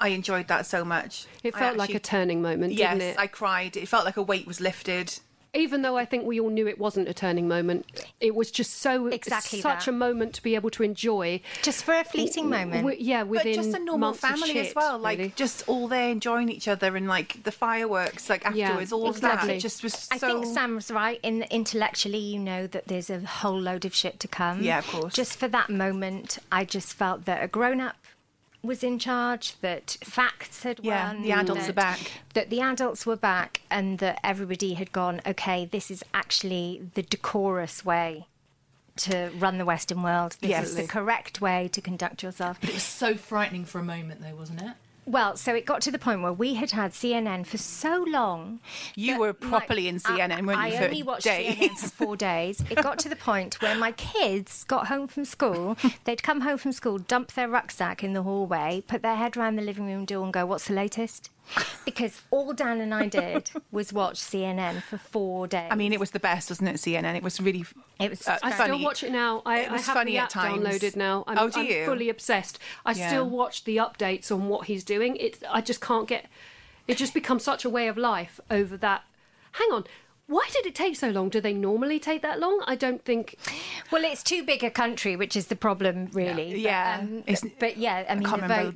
I enjoyed that so much. It I felt like a turning moment, Yes, didn't it? I cried. It felt like a weight was lifted. Even though I think we all knew it wasn't a turning moment, it was just so Exactly such that. a moment to be able to enjoy. Just for a fleeting moment. W- yeah, But within just a normal months of family as well, like really. just all there enjoying each other and like the fireworks, like Yeah, afterwards, all of that. exactly. It just was I so. think Sam's right. In intellectually, you know that there's a whole load of shit to come. Yeah, of course. Just for that moment, I just felt that a grown-up was in charge. That facts had Yeah, won. the adults that- are back. That the adults were back, and that everybody had gone. Okay, this is actually the decorous way to run the Western world. This Yes. is the correct way to conduct yourself. But It was so frightening for a moment, though, wasn't it? Well, so it got to the point where we had had CNN for so long. You were my- properly in CNN, weren't I you, for only watched days? CNN for four days. It got to the point where my kids got home from school. They'd come home from school, dump their rucksack in the hallway, put their head around the living room door, and go, "What's the latest?" Because all Dan and I did was watch CNN for four days. I mean, it was the best, wasn't it? CNN. It was really. It was uh, I funny. still watch it now. I, It I have funny the at app times. downloaded now. I'm, Oh, do I'm you? fully obsessed. I Yeah. still watch the updates on what he's doing. It. I just can't get. It just becomes such a way of life over that. Hang on. Why did it take so long? Do they normally take that long? I don't think. Well, it's too big a country, which is the problem, really. But, Yeah. um, but yeah, I mean, the can't remember.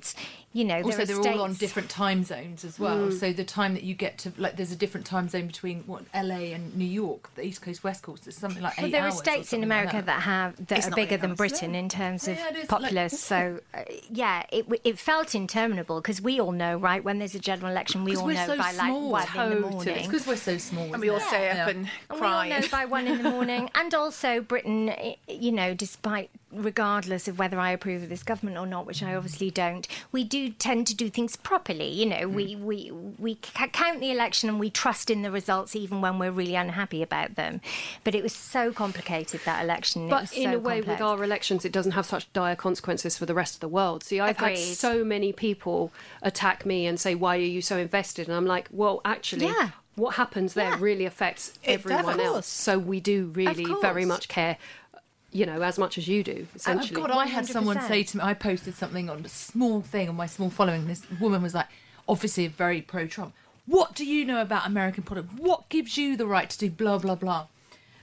Votes. You know, Also, there they're are all on different time zones as well. So the time that you get to, like, there's a different time zone between what LA and New York, the East Coast, West Coast. It's something like eight Well, there are hours or states in something like America that. have that It's are bigger than. Britain in terms of Yeah, it is, like- populace. so, uh, yeah, it it felt interminable because we all know, right? When there's a general election, we all know so by like one in the morning. Because we're so small. And we all isn't stay up Yeah. and And we all know by one in the morning. And also, Britain, you know, despite, regardless of whether I approve of this government or not, which I obviously don't, we do tend to do things properly. You know, mm. we, we, we ca- count the election and we trust in the results even when we're really unhappy about them. But it was so complicated, that election. it But was in so a way, with our elections, it doesn't have such dire consequences for the rest of the world. See, I've had so many people attack me and say, "Why are you so invested?" And I'm like, "Well, actually, Yeah. what happens there Yeah. really affects everyone else. So we do really very much care." You know, as much as you do, Oh. God, I had someone 100%. say to me, I posted something on a small thing on my small following. This woman was like, obviously very pro Trump. What do you know about American politics? What gives you the right to do blah, blah, blah?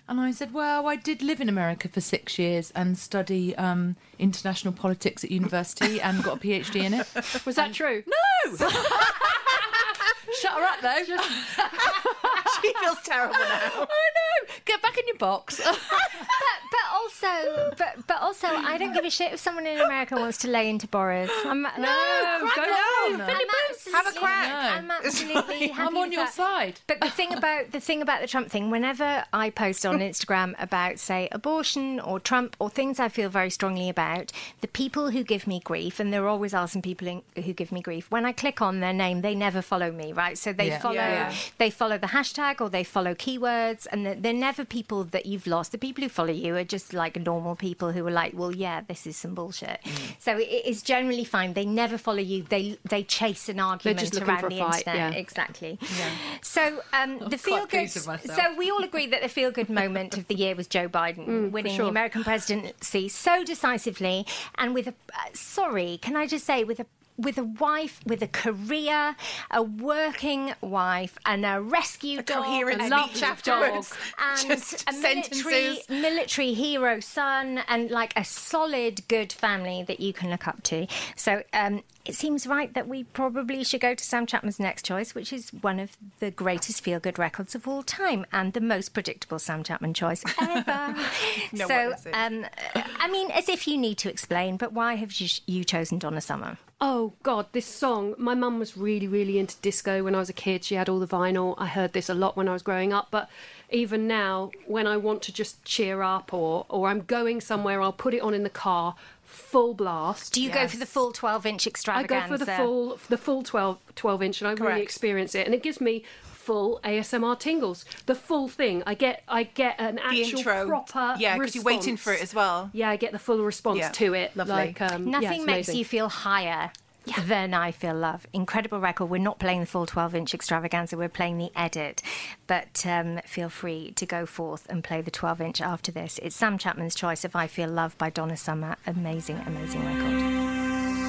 And I said, well, I did live in America for six years and study um, international politics at university and got a PhD in it. Was that true? No! Shut her up, though. she feels terrible now. I know. Get back in your box. but, but also, but but also, I don't give a shit if someone in America wants to lay into Boris. I'm, no, crack go on. I'm Have a crack. I'm absolutely I'm on your that. side. But the thing about the thing about the Trump thing, whenever I post on Instagram about, say, abortion or Trump or things I feel very strongly about, the people who give me grief, and there always are some people in, who give me grief. When I click on their name, they never follow me, right? So they Yeah. follow Yeah. they follow the hashtag or they follow keywords, and they're, they're never people that you've lost. The people who follow you are just like normal people who are like, well, yeah, this is some bullshit. Mm. So it's generally fine. They never follow you. They they chase an argument just around the fight, internet. yeah. Exactly. So um, the feel good. pleased with myself. So we all agree that the feel good moment of the year was Joe Biden winning Mm, sure. the American presidency so decisively, and with a uh, sorry, can I just say with a with a wife with a career, a working wife, and a rescue dog, coherent a speech afterwards. dog, and a military military hero son, and like a solid, good family that you can look up to. So um, it seems right that we probably should go to Sam Chapman's next choice, which is one of the greatest feel good records of all time and the most predictable Sam Chapman choice ever. No, so, what is it? um, I mean, as if you need to explain, but why have you, you chosen Donna Summer? Oh God, this song. My mum was really, really into disco when I was a kid. She had all the vinyl. I heard this a lot when I was growing up. But even now, when I want to just cheer up or or I'm going somewhere, I'll put it on in the car, full blast. Do you go for the full 12 inch extravaganza? I go for the full the full 12, 12 inch, and I Correct. really experience it, and it gives me full ASMR tingles. The full thing. I get I get an The actual intro. proper Yeah, because you're waiting for it as well. Yeah, I get the full response Yeah, to it. lovely. Like um, Nothing it's makes amazing. you feel higher than I Feel Love. Incredible record. We're not playing the full 12 inch extravaganza, we're playing the edit. But um, feel free to go forth and play the 12 inch after this. It's Sam Chapman's choice of I Feel Love by Donna Summer. Amazing, amazing record.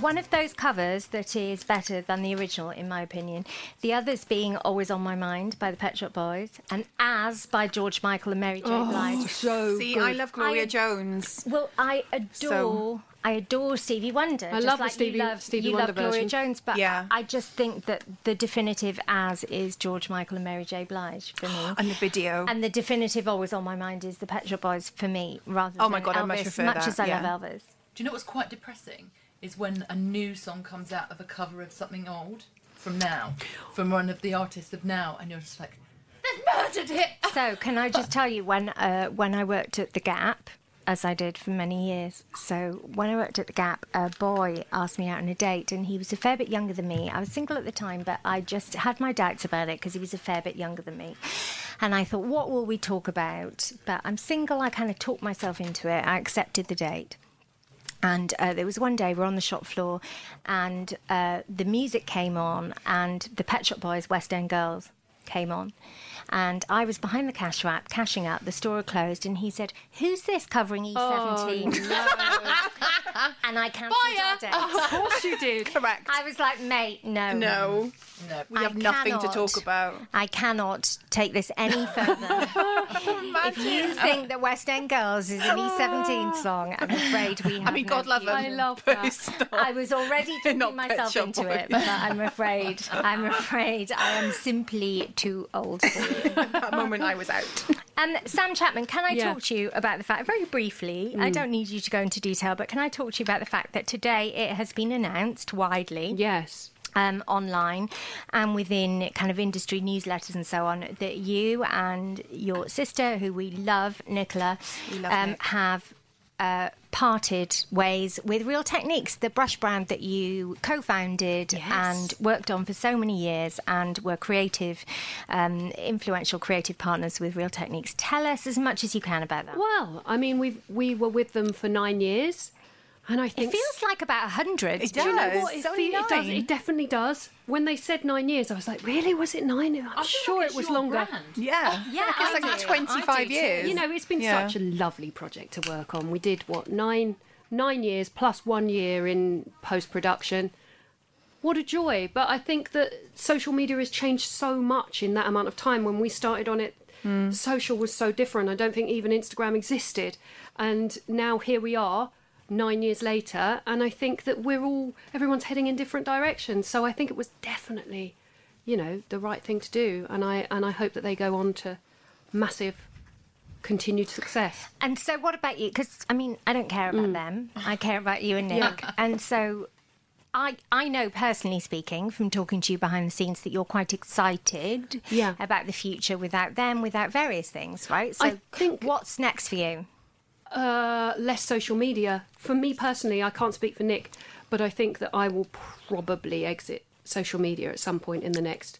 One of those covers that is better than the original, in my opinion. The others being Always on My Mind by the Pet Shop Boys and As by George Michael and Mary J. Oh, Blige. so See, good. I love Gloria I- Jones. Well, I adore. I adore Stevie Wonder. I just love the like Stevie- you love, Stevie you Wonder love Gloria version. Jones, but Yeah. I just think that the definitive as is George Michael and Mary J. Blige for me. And the video. And the definitive always on my mind is the Pet Shop Boys for me, rather Oh my than God, I Elvis. much prefer much that, as I yeah. love Elvis. Do you know what's quite depressing? Is when a new song comes out of a cover of something old from now, from one of the artists of now, and you're just like, they've murdered it. So, can I just tell you when uh, when I worked at the Gap, as I did for many years. So, when I worked at the Gap, a boy asked me out on a date, and he was a fair bit younger than me. I was single at the time, but I just had my doubts about it because he was a fair bit younger than me. And I thought, what will we talk about? But I'm single. I kind of talked myself into it. I accepted the date. And uh, there was one day we're on the shop floor, and uh, the music came on, and the Pet Shop Boys, West End Girls, came on. And I was behind the cash wrap, cashing up. The store closed, and he said, "Who's this covering E17?" and I cancelled our date. Of course you did. Correct. I was like, "Mate, no, no, No. we I have nothing to talk about. I cannot take this any further. if you think that West End Girls is an E17 song, I'm afraid we have I mean, no God love future. them. I love that. I was already talking myself into Boys. it, but I'm afraid, I'm afraid I am simply too old for you. that moment I was out. Um, Sam Chapman, can I Yeah. talk to you about the fact, very briefly, I don't need you to go into detail, but can I talk to you about the fact that today it has been announced widely Yes. um, online and within kind of industry newsletters and so on that you and your sister, who we love, Nicola, love um, have uh, parted ways with Real Techniques, the brush brand that you co-founded and worked on for so many years, and were creative, um, influential creative partners with Real Techniques. Tell us as much as you can about that. Well, I mean, we we were with them for nine years, and I think It feels like about a hundred. It Do you know does. what? It, It's only fe- it does. It definitely does. When they said nine years, I was like, really? Was it nine? I'm sure like it was your longer. brand. Yeah, oh, Yeah, it's I like do. 25 too. years. You know, it's been Yeah. such a lovely project to work on. We did what nine nine years plus one year in post production. What a joy! But I think that social media has changed so much in that amount of time. When we started on it, hmm. social was so different. I don't think even Instagram existed, and now here we are. Nine years later, and I think that we're all everyone's heading in different directions. So I think it was definitely, you know, the right thing to do. And I and I hope that they go on to massive continued success. And so, what about you? Because I mean, I don't care Mm. about them. I care about you and Nic. And so, I I know personally speaking from talking to you behind the scenes that you're quite excited Yeah. about the future without them, without various things, right? So, I think- what's next for you? Uh, less social media. For me personally, I can't speak for Nic, but I think that I will probably exit social media at some point in the next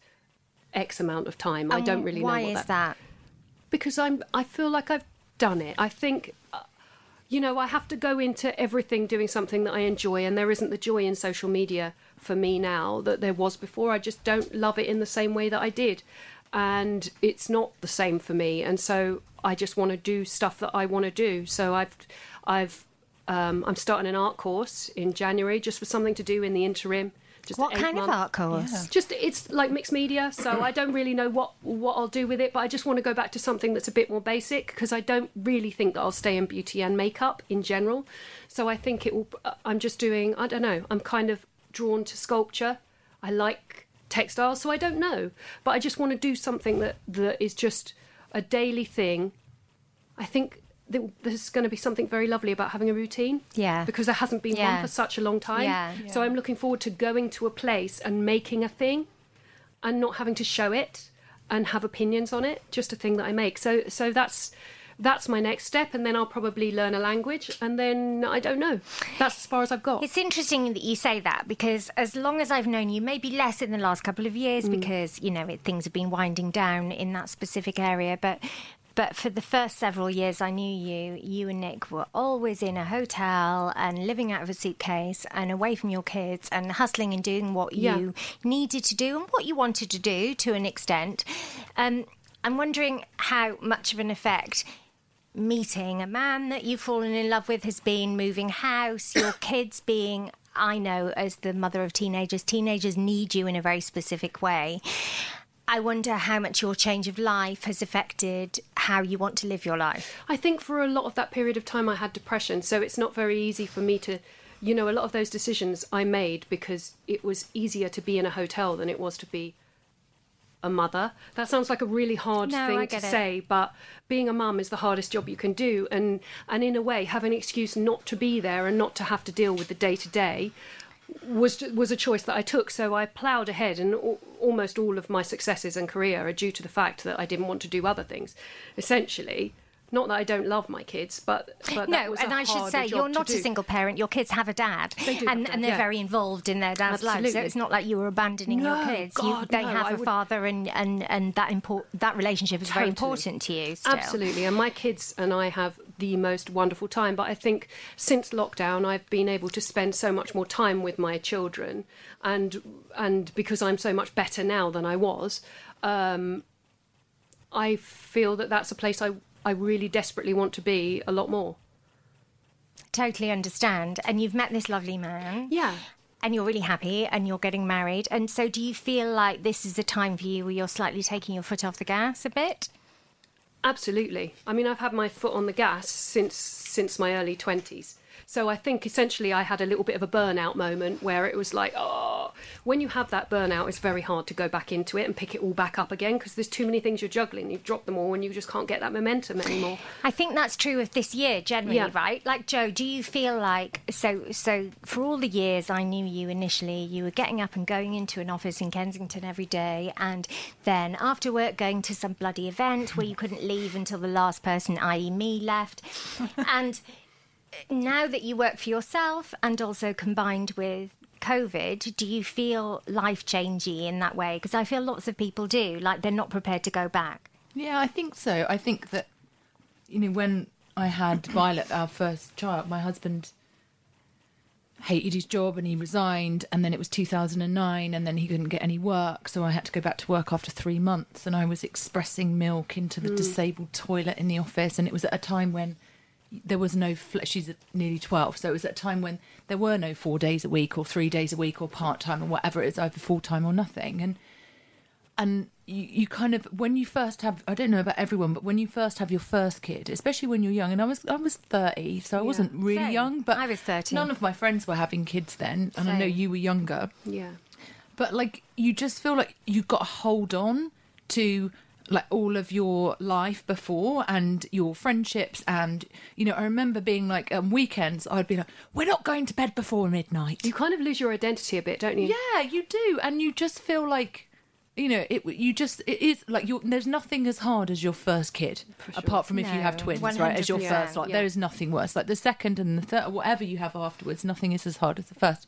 X amount of time. I don't really know why know is that? because I'm I feel like I've done it. I think uh, you know, I have to go into everything doing something that I enjoy and there isn't the joy in social media for me now that there was before. I just don't love it in the same way that I did. And it's not the same for me and so I just want to do stuff that I want to do. So I've I've um, I'm starting an art course in January just for something to do in the interim. Just What eight kind of art course? just it's like mixed media so i don't really know what what i'll do with it but i just want to go back to something that's a bit more basic because i don't really think that i'll stay in beauty and makeup in general so i think it will i'm just doing i don't know i'm kind of drawn to sculpture i like textiles so i don't know. But i just want to do something that that is just a daily thing. I think that there's going to be something very lovely about having a routine. Yeah. because there hasn't been Yeah. one for such a long time. Yeah. so i'm looking forward to going to a place and making a thing and not having to show it and have opinions on it. Just a thing that i make. So so that's that's my next step and then i'll probably learn a language and then i don't know that's as far as i've got It's interesting that you say that because as long as I've known you, maybe less in the last couple of years Mm. because you know it, things have been winding down in that specific area, but. But for the first several years I knew you, you and Nic were always in a hotel and living out of a suitcase and away from your kids and hustling and doing what Yeah. you needed to do and what you wanted to do to an extent. Um, I'm wondering how much of an effect meeting a man that you've fallen in love with has been moving house, your kids being I know as the mother of teenagers, teenagers need you in a very specific way. I wonder how much your change of life has affected how you want to live your life. I think for a lot of that period of time, I had depression, so it's not very easy for me to, you know, a lot of those decisions I made because it was easier to be in a hotel than it was to be a mother. That sounds like a really hard No, thing to it. say, but being a mum is the hardest job you can do, and and in a way, having an excuse not to be there and not to have to deal with the day to day was was a choice that I took. So I ploughed ahead, and al- almost all of my successes and career are due to the fact that I didn't want to do other things. Essentially, not that I don't love my kids, but, but no, and I should say you're not a single parent. Your kids have a dad, They do and dad, and they're yeah. very involved in their dad's life. So it's not like you were abandoning your No, kids. God, you, they no, have I a would- father, and and and that import that relationship is very important to you. Still. Absolutely, and my kids and I have the most wonderful time. But I think since lockdown, I've been able to spend so much more time with my children, and and because I'm so much better now than I was, um, I feel that that's a place I I really desperately want to be a lot more. Totally understand. And you've met this lovely man. Yeah. And you're really happy and you're getting married. And so do you feel like this is a time for you where you're slightly taking your foot off the gas a bit? Absolutely. I mean, I've had my foot on the gas since since my early twenties. So I think essentially I had a little bit of a burnout moment where it was like, oh, when you have that burnout, it's very hard to go back into it and pick it all back up again because there's too many things you're juggling. You've dropped them all and you just can't get that momentum anymore. I think that's true of this year generally, Yeah. right? Like Jo, do you feel like so so for all the years I knew you initially, you were getting up and going into an office in Kensington every day and then after work going to some bloody event where you couldn't leave until the last person, i.e. me, left. and now that you work for yourself and also combined with COVID, do you feel life changey in that way? Because I feel lots of people do, like they're not prepared to go back. Yeah, I think so. I think that you know when I had Violet, our first child, my husband hated his job and he resigned, and then it was 2009, and then he couldn't get any work, so I had to go back to work after three months, and I was expressing milk into the mm. disabled toilet in the office, and it was at a time when there was no fle- she's nearly 12 so it was at a time when there were no four days a week or three days a week or part-time or whatever it's either full-time or nothing and and you, you kind of when you first have i don't know about everyone but when you first have your first kid especially when you're young and i was i was 30 so i wasn't really Same. young but I was 30. none of my friends were having kids then and i know you were younger Yeah. but like you just feel like you've got to hold on to like all of your life before and your friendships and you know i remember being like um, weekends i'd be like we're not going to bed before midnight. You kind of lose your identity a bit, don't you? yeah you do. And you just feel like you know it you just it is like you there's nothing as hard as your first kid apart from if you have twins right as your first like yeah. there is nothing worse. Like the second and the third whatever you have afterwards nothing is as hard as the first.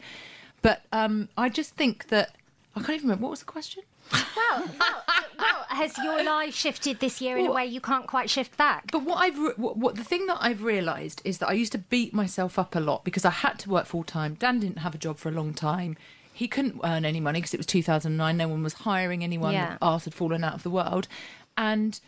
But um i just think that i can't even remember what was the question Well, well, well, has your life shifted this year in a way you can't quite shift back? But what I've re- what, what the thing that I've realised is that I used to beat myself up a lot because I had to work full time. Dan didn't have a job for a long time. He couldn't earn any money because it was 2009. No one was hiring anyone. Yeah. Arse had fallen out of the world, and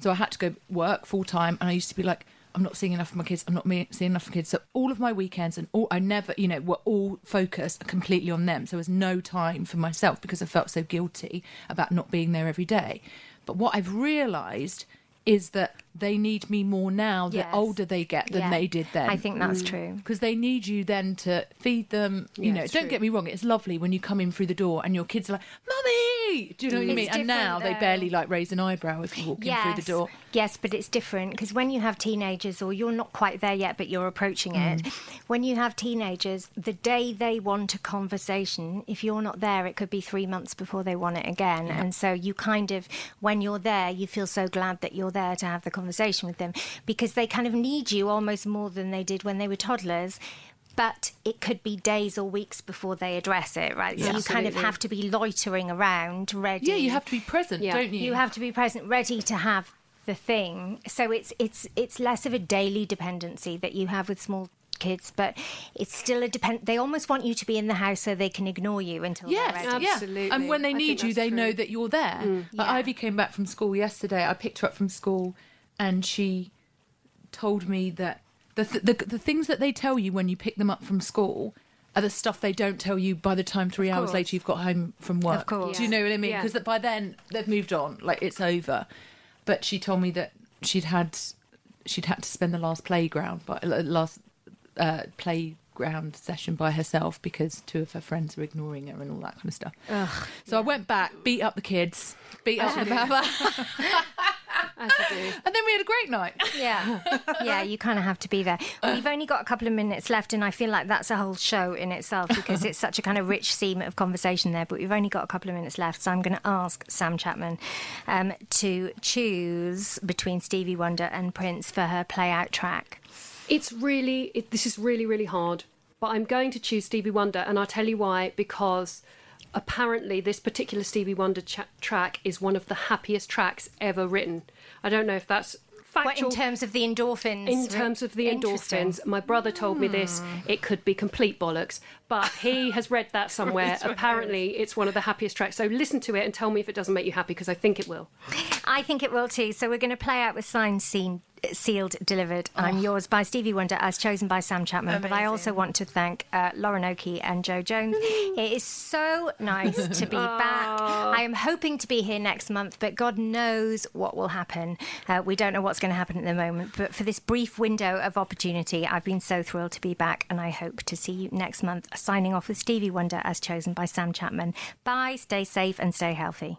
so I had to go work full time. And I used to be like, I'm not seeing enough of my kids. I'm not seeing enough of kids. So all of my weekends and all I never, you know, were all focused completely on them. So there was no time for myself because I felt so guilty about not being there every day. But what I've realised is that they need me more now the older they get than Yeah. they did then. I think that's true. because they need you then to feed them. You Yeah, know, don't true. get me wrong; it's lovely when you come in through the door and your kids are like, "Mummy," do you know what I It's mean? And now different, they barely like raise an eyebrow if you walk in through the door. Yes, but it's different because when you have teenagers, or you're not quite there yet, but you're approaching it, Mm. when you have teenagers, the day they want a conversation, if you're not there, it could be three months before they want it again. And so you kind of, when you're there, you feel so glad that you're there to have the conversation with them because they kind of need you almost more than they did when they were toddlers. But it could be days or weeks before they address it, right? So you kind of have to be loitering around, ready. Yeah, you have to be present, Yeah. don't you? You have to be present, ready to have the thing. So it's it's it's less of a daily dependency that you have with small kids, but it's still a depend. They almost want you to be in the house so they can ignore you until Yes, they're ready. yeah. Absolutely. And when they need you, that's they know that you're there. Mm. Like Yeah. Ivy came back from school yesterday. I picked her up from school, and she told me that the th- the, the things that they tell you when you pick them up from school are the stuff they don't tell you by the time three hours course. later you've got home from work. Of course. Do you know what I mean? Yeah. Because by then they've moved on, like it's over. But she told me that she'd had she'd had to spend the last playground, but last uh, playground session by herself because two of her friends were ignoring her and all that kind of stuff. so I went back, beat up the kids, beat up the papa, As you do. and then we had a great night. Yeah, yeah, you kind of have to be there. We've only got a couple of minutes left, and I feel like that's a whole show in itself because it's such a kind of rich theme of conversation there. But we've only got a couple of minutes left, so I'm going to ask Sam Chapman um, to choose between Stevie Wonder and Prince for her play out track. It's really, it, this is really, really hard. But I'm going to choose Stevie Wonder, and I'll tell you why. Because apparently, this particular Stevie Wonder track is one of the happiest tracks ever written. I don't know if that's factual. What in terms of the endorphins? in terms of the endorphins, my brother told me this. Hmm. It could be complete bollocks, but he has read that somewhere. Apparently, it's one of the happiest tracks. So listen to it and tell me if it doesn't make you happy, because I think it will. I think it will too. So we're going to play out with signed, scene, sealed, delivered. I'm yours by Stevie Wonder, as chosen by Sam Chapman. But I also want to thank uh, Lauren Oakey and Jo Jones. it is so nice to be back. I am hoping to be here next month, but God knows what will happen. Uh, we don't know what's going to happen at the moment. But for this brief window of opportunity, I've been so thrilled to be back, and I hope to see you next month. Signing off with Stevie Wonder, as chosen by Sam Chapman. Bye. Stay safe and stay healthy.